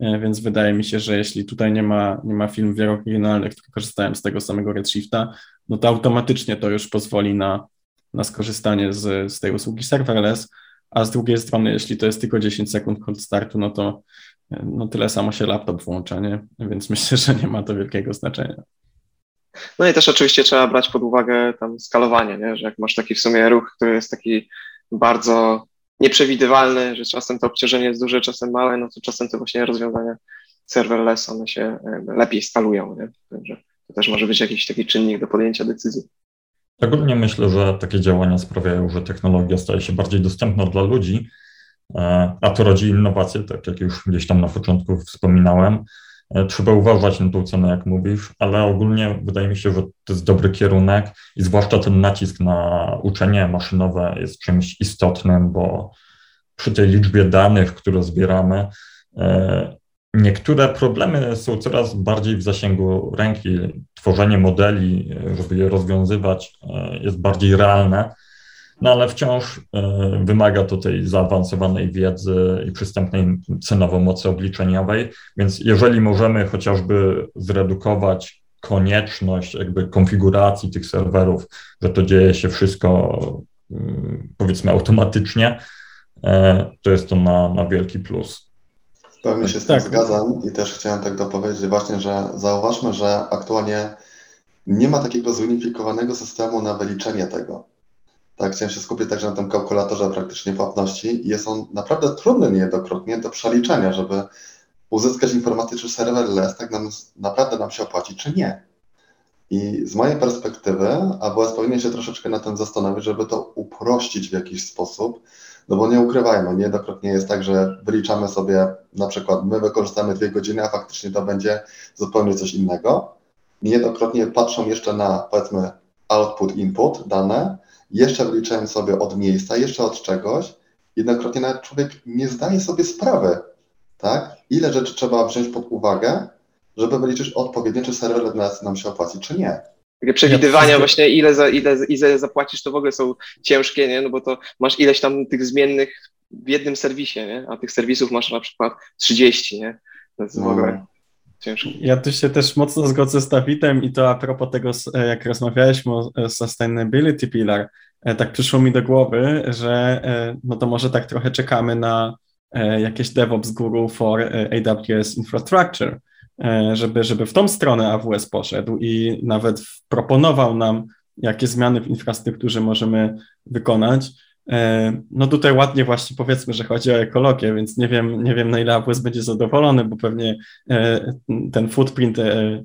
E, więc wydaje mi się, że jeśli tutaj nie ma, nie ma film wieloregionalnych, które korzystają z tego samego Redshifta, no to automatycznie to już pozwoli na, na skorzystanie z, z tej usługi serverless, a z drugiej strony, jeśli to jest tylko 10 sekund cold startu, no to no tyle samo się laptop włącza, nie? Więc myślę, że nie ma to wielkiego znaczenia. No i też oczywiście trzeba brać pod uwagę tam skalowanie, nie? że jak masz taki w sumie ruch, który jest taki bardzo nieprzewidywalny, że czasem to obciążenie jest duże, czasem małe, no to czasem te właśnie rozwiązania serverless, one się lepiej skalują, nie? Także to też może być jakiś taki czynnik do podjęcia decyzji. Ogólnie myślę, że takie działania sprawiają, że technologia staje się bardziej dostępna dla ludzi, e, a to rodzi innowacje, tak jak już gdzieś tam na początku wspominałem. E, trzeba uważać na tą cenę, jak mówisz, ale ogólnie wydaje mi się, że to jest dobry kierunek i zwłaszcza ten nacisk na uczenie maszynowe jest czymś istotnym, bo przy tej liczbie danych, które zbieramy, e, niektóre problemy są coraz bardziej w zasięgu ręki. Tworzenie modeli, żeby je rozwiązywać, e, jest bardziej realne no ale wciąż e, wymaga to tej zaawansowanej wiedzy i przystępnej cenowo mocy obliczeniowej, więc jeżeli możemy chociażby zredukować konieczność jakby konfiguracji tych serwerów, że to dzieje się wszystko mm, powiedzmy automatycznie, e, to jest to na, na wielki plus. Pełnie się z tym tak. zgadzam i też chciałem tak dopowiedzieć właśnie, że zauważmy, że aktualnie nie ma takiego zunifikowanego systemu na wyliczenie tego. Tak, chciałem się skupić także na tym kalkulatorze praktycznie płatności i jest on naprawdę trudny niejednokrotnie do przeliczenia, żeby uzyskać informację, czy serverless tak nam, naprawdę nam się opłaci, czy nie. I z mojej perspektywy AWS powinien się troszeczkę na tym zastanowić, żeby to uprościć w jakiś sposób, no bo nie ukrywajmy, niejednokrotnie jest tak, że wyliczamy sobie, na przykład my wykorzystamy dwie godziny, a faktycznie to będzie zupełnie coś innego. Niejednokrotnie patrzą jeszcze na, powiedzmy, output, input, dane, jeszcze wyliczałem sobie od miejsca, jeszcze od czegoś, jednokrotnie nawet człowiek nie zdaje sobie sprawy, tak? Ile rzeczy trzeba wziąć pod uwagę żeby wyliczyć odpowiednio, czy serwer nam się opłaci, czy nie. Takie przewidywania właśnie, ile, za, ile, ile zapłacisz, to w ogóle są ciężkie, nie? No bo to masz ileś tam tych zmiennych w jednym serwisie, nie? A tych serwisów masz na przykład 30, nie? To jest w no. ogóle ciężko. Ja tu się też mocno zgodzę z Davidem i to a propos tego, jak rozmawialiśmy o Sustainability Pillar, e, tak przyszło mi do głowy, że e, no to może tak trochę czekamy na e, jakieś DevOps Guru for AWS Infrastructure, żeby, żeby w tą stronę AWS poszedł i nawet proponował nam, jakie zmiany w infrastrukturze możemy wykonać. E, no tutaj ładnie właśnie powiedzmy, że chodzi o ekologię, więc nie wiem, nie wiem na ile AWS będzie zadowolony, bo pewnie e, ten footprint e,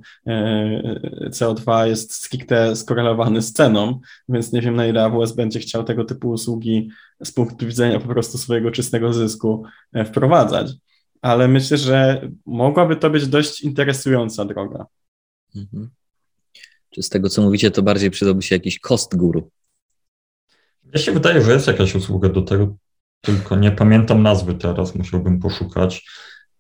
CO2 jest stricte skorelowany z ceną, więc nie wiem na ile AWS będzie chciał tego typu usługi z punktu widzenia po prostu swojego czystego zysku wprowadzać. Ale myślę, że mogłaby to być dość interesująca droga. Mhm. Czy z tego, co mówicie, to bardziej przydałby się jakiś cost guru? Ja się wydaje, że jest jakaś usługa do tego, tylko nie pamiętam nazwy teraz, musiałbym poszukać.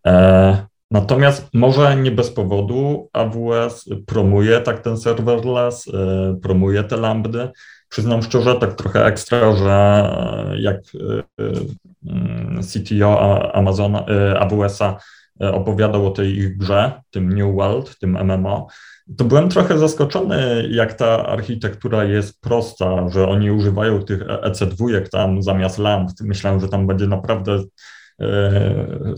E, natomiast może nie bez powodu AWS promuje tak ten serverless, e, promuje te lambdy. Przyznam szczerze, tak trochę ekstra, że jak e, e CTO Amazona, e, AWS-a opowiadał o tej ich grze, tym New World, tym MMO, to byłem trochę zaskoczony, jak ta architektura jest prosta, że oni używają tych EC2 tam zamiast lamp. Myślałem, że tam będzie naprawdę e,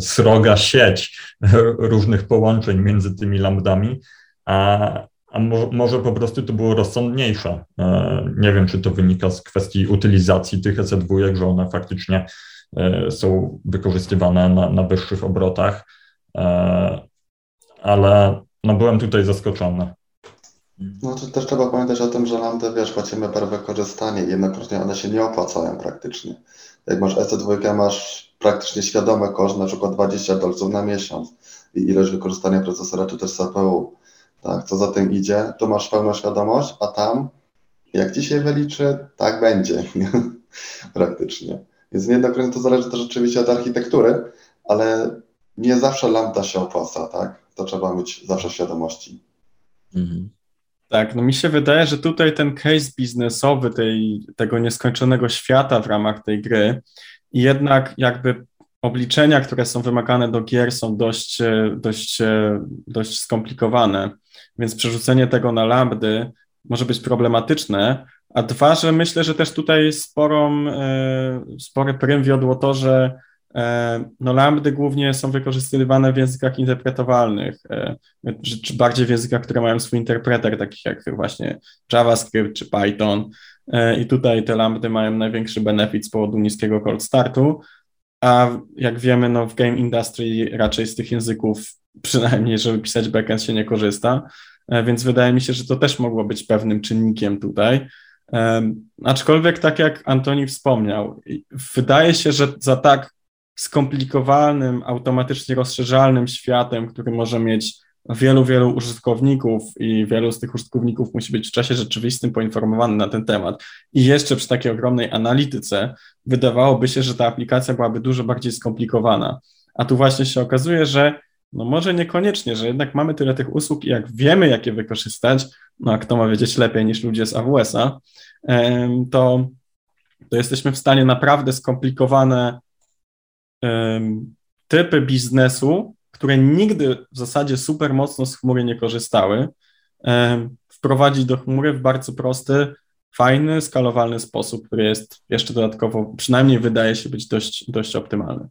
sroga sieć różnych połączeń między tymi lambdami, a, a może po prostu to było rozsądniejsze. E, nie wiem, czy to wynika z kwestii utylizacji tych EC2, że one faktycznie e, są wykorzystywane na, na wyższych obrotach, ale no byłem tutaj zaskoczony. No to też trzeba pamiętać o tym, że lambda, wiesz, płacimy per wykorzystanie i jednokrotnie one się nie opłacają praktycznie. Jak masz EC2, masz praktycznie świadome koszt, na przykład 20 dolców na miesiąc i ilość wykorzystania procesora czy też CPU. Tak, co za tym idzie, tu masz pełną świadomość, a tam, jak ci się wyliczy, tak będzie praktycznie. Więc niejednokrotnie to zależy też oczywiście od architektury, ale nie zawsze lambda się opłaca, tak? To trzeba mieć zawsze świadomości. Mhm. Tak, no mi się wydaje, że tutaj ten case biznesowy tej, tego nieskończonego świata w ramach tej gry i jednak jakby obliczenia, które są wymagane do gier są dość, dość, dość skomplikowane, więc przerzucenie tego na lambdy może być problematyczne, a dwa, że myślę, że też tutaj sporą, e, spory prym wiodło to, że E, no lambdy głównie są wykorzystywane w językach interpretowalnych, e, czy bardziej w językach, które mają swój interpreter, takich jak właśnie JavaScript czy Python. E, I tutaj te lambdy mają największy benefit z powodu niskiego cold startu, a jak wiemy, no w game industry raczej z tych języków, przynajmniej żeby pisać backend się nie korzysta, więc wydaje mi się, że to też mogło być pewnym czynnikiem tutaj. Aczkolwiek, tak jak Antoni wspomniał, wydaje się, że za tak skomplikowanym, automatycznie rozszerzalnym światem, który może mieć wielu, wielu użytkowników i wielu z tych użytkowników musi być w czasie rzeczywistym poinformowany na ten temat. I jeszcze przy takiej ogromnej analityce wydawałoby się, że ta aplikacja byłaby dużo bardziej skomplikowana. A tu właśnie się okazuje, że no może niekoniecznie, że jednak mamy tyle tych usług i jak wiemy, jak je wykorzystać, no a kto ma wiedzieć lepiej niż ludzie z AWS-a, to, to jesteśmy w stanie naprawdę skomplikowane typy biznesu, które nigdy w zasadzie super mocno z chmury nie korzystały, wprowadzić do chmury w bardzo prosty, fajny, skalowalny sposób, który jest jeszcze dodatkowo, przynajmniej wydaje się być dość, dość optymalny.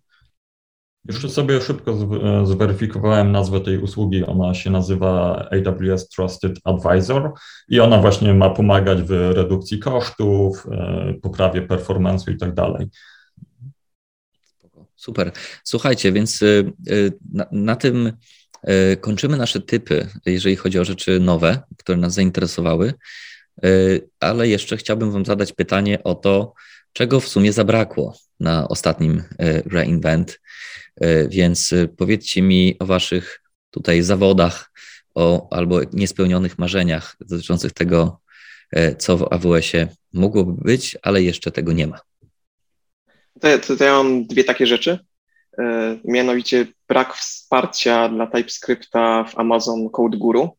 Jeszcze sobie szybko zweryfikowałem nazwę tej usługi. Ona się nazywa AWS Trusted Advisor i ona właśnie ma pomagać w redukcji kosztów, e, poprawie performance'u i tak dalej. Super. Słuchajcie, więc y, y, na, na, tym y, kończymy nasze typy, jeżeli chodzi o rzeczy nowe, które nas zainteresowały, ale jeszcze chciałbym Wam zadać pytanie o to, czego w sumie zabrakło na ostatnim reinvent. Więc powiedzcie mi o Waszych tutaj zawodach, o albo niespełnionych marzeniach dotyczących tego, co w AWS-ie mogłoby być, ale jeszcze tego nie ma. To, to, to ja mam dwie takie rzeczy. mianowicie brak wsparcia dla TypeScripta w Amazon Code Guru.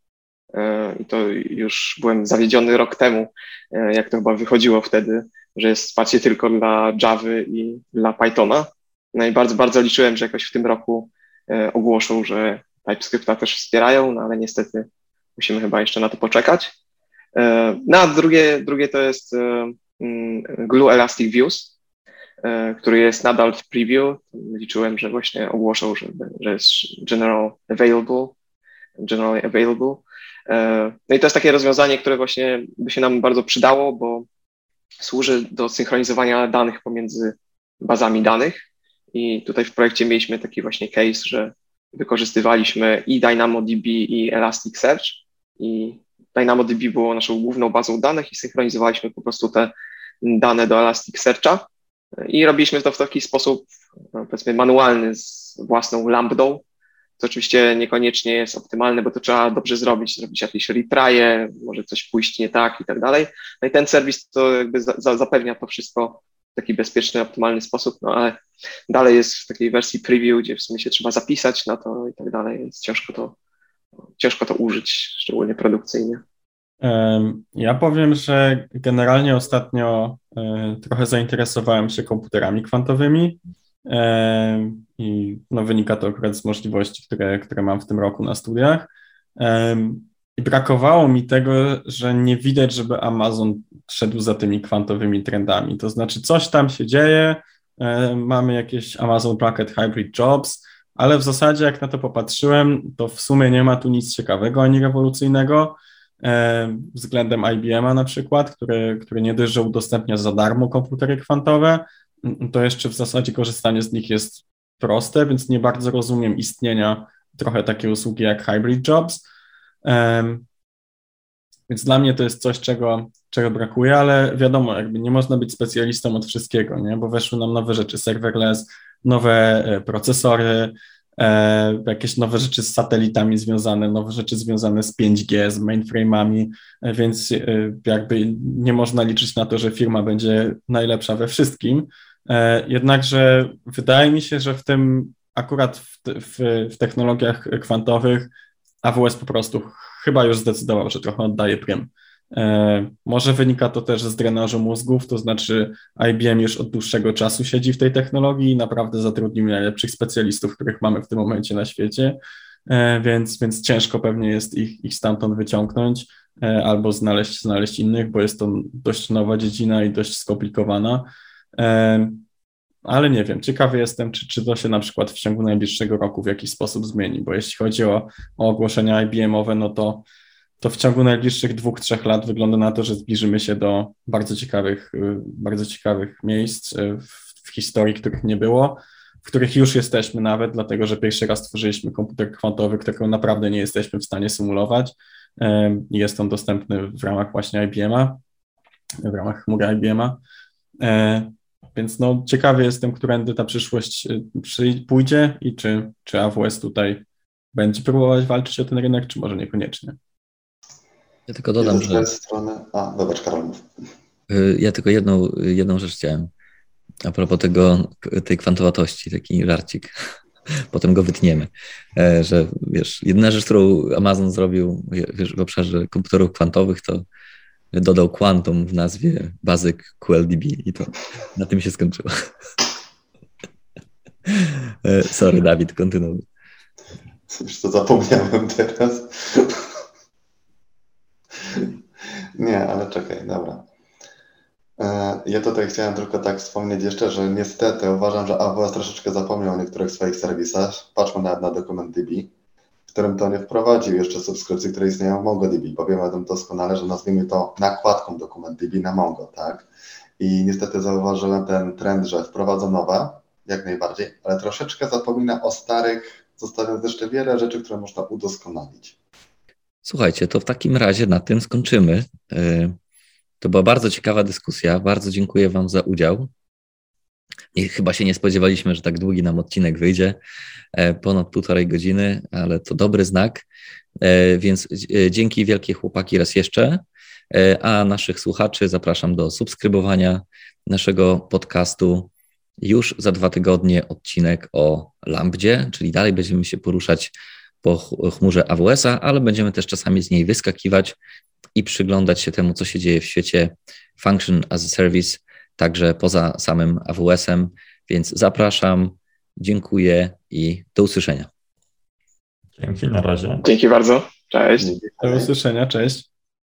I to już byłem zawiedziony rok temu, jak to chyba wychodziło wtedy, że jest wsparcie tylko dla Java i dla Pythona. No i bardzo, bardzo liczyłem, że jakoś w tym roku ogłoszą, że TypeScripta też wspierają, no ale niestety musimy chyba jeszcze na to poczekać. No a drugie, drugie to jest mm, Glue Elastic Views, który jest nadal w preview. Liczyłem, że właśnie ogłoszą, że, że jest general available, generally available. No i to jest takie rozwiązanie, które właśnie by się nam bardzo przydało, bo służy do synchronizowania danych pomiędzy bazami danych. I tutaj w projekcie mieliśmy taki właśnie case, że wykorzystywaliśmy i DynamoDB i Elasticsearch i DynamoDB było naszą główną bazą danych i synchronizowaliśmy po prostu te dane do Elasticsearcha i robiliśmy to w taki sposób, no, powiedzmy, manualny z własną lambdą, co oczywiście niekoniecznie jest optymalne, bo to trzeba dobrze zrobić, zrobić jakieś retryje, może coś pójść nie tak i tak dalej. No i ten serwis to jakby za, za, zapewnia to wszystko w taki bezpieczny, optymalny sposób, no ale dalej jest w takiej wersji preview, gdzie w sumie się trzeba zapisać na to i tak dalej, więc ciężko to, ciężko to użyć, szczególnie produkcyjnie. Ja powiem, że generalnie ostatnio e, trochę zainteresowałem się komputerami kwantowymi i no, wynika to akurat z możliwości, które, które mam w tym roku na studiach. I brakowało mi tego, że nie widać, żeby Amazon szedł za tymi kwantowymi trendami. To znaczy, coś tam się dzieje, mamy jakieś Amazon Bracket Hybrid Jobs, ale w zasadzie, jak na to popatrzyłem, to w sumie nie ma tu nic ciekawego ani rewolucyjnego względem IBM-a na przykład, który, który nie dość, że udostępnia za darmo komputery kwantowe, to jeszcze w zasadzie korzystanie z nich jest proste, więc nie bardzo rozumiem istnienia trochę takiej usługi jak Hybrid Jobs. Więc dla mnie to jest coś, czego, czego brakuje, ale wiadomo, jakby nie można być specjalistą od wszystkiego, nie? bo weszły nam nowe rzeczy, serverless, nowe e, procesory, e, jakieś nowe rzeczy z satelitami związane, nowe rzeczy związane z 5G, z mainframe'ami, e, więc e, jakby nie można liczyć na to, że firma będzie najlepsza we wszystkim. E, jednakże wydaje mi się, że w tym akurat w, w, w technologiach kwantowych AWS po prostu chyba już zdecydował, że trochę oddaje prym. E, może wynika to też z drenażu mózgów, to znaczy IBM już od dłuższego czasu siedzi w tej technologii i naprawdę zatrudnił najlepszych specjalistów, których mamy w tym momencie na świecie, e, więc, więc ciężko pewnie jest ich, ich stamtąd wyciągnąć e, albo znaleźć, znaleźć innych, bo jest to dość nowa dziedzina i dość skomplikowana. Ale nie wiem, ciekawy jestem, czy, czy to się na przykład w ciągu najbliższego roku w jakiś sposób zmieni, bo jeśli chodzi o, o ogłoszenia IBM-owe, no to to w ciągu najbliższych dwóch, trzech lat wygląda na to, że zbliżymy się do bardzo ciekawych, y, bardzo ciekawych miejsc y, w, historii, których nie było, w których już jesteśmy nawet, dlatego że pierwszy raz stworzyliśmy komputer kwantowy, którego naprawdę nie jesteśmy w stanie symulować. i Jest on dostępny w ramach właśnie IBM-a, w ramach chmury IBM-a. Więc no, ciekawy jestem, którędy ta przyszłość y, pójdzie i czy, czy AWS tutaj będzie próbować walczyć o ten rynek, czy może niekoniecznie. Ja tylko dodam, że... Strony... A, zobacz, Karol. Y, ja tylko jedną, jedną rzecz chciałem. A propos tego, tej kwantowatości, taki żarcik. Potem go wytniemy. E, że wiesz, jedna rzecz, którą Amazon zrobił wiesz, w obszarze komputerów kwantowych, to dodał quantum w nazwie Basic QLDB i to na tym się skończyło. E, sorry, Dawid, kontynuuj. Już to zapomniałem teraz. Nie, ale czekaj, dobra. E, ja tutaj chciałem tylko tak wspomnieć jeszcze, że niestety uważam, że AWS troszeczkę zapomniał o niektórych swoich serwisach. Patrzmy nawet na DocumentDB, w którym to nie wprowadził jeszcze subskrypcji, które istnieją w MongoDB, bo wiemy o tym doskonale, że nazwijmy to nakładką DocumentDB na Mongo, tak? I niestety zauważyłem ten trend, że wprowadza nowe, jak najbardziej, ale troszeczkę zapomina o starych, zostawiając jeszcze wiele rzeczy, które można udoskonalić. Słuchajcie, to w takim razie na tym skończymy. E, to była bardzo ciekawa dyskusja. Bardzo dziękuję Wam za udział. I chyba się nie spodziewaliśmy, że tak długi nam odcinek wyjdzie, e, ponad półtorej godziny, ale to dobry znak. E, więc dzięki wielkie chłopaki raz jeszcze. A naszych słuchaczy zapraszam do subskrybowania naszego podcastu już za dwa tygodnie odcinek o Lambdzie, czyli dalej będziemy się poruszać po chmurze AWS-a, ale będziemy też czasami z niej wyskakiwać i przyglądać się temu, co się dzieje w świecie Function as a Service, także poza samym AWS-em. Więc zapraszam, dziękuję i do usłyszenia. Dzięki, na razie. Dzięki bardzo. Cześć. Do usłyszenia, cześć.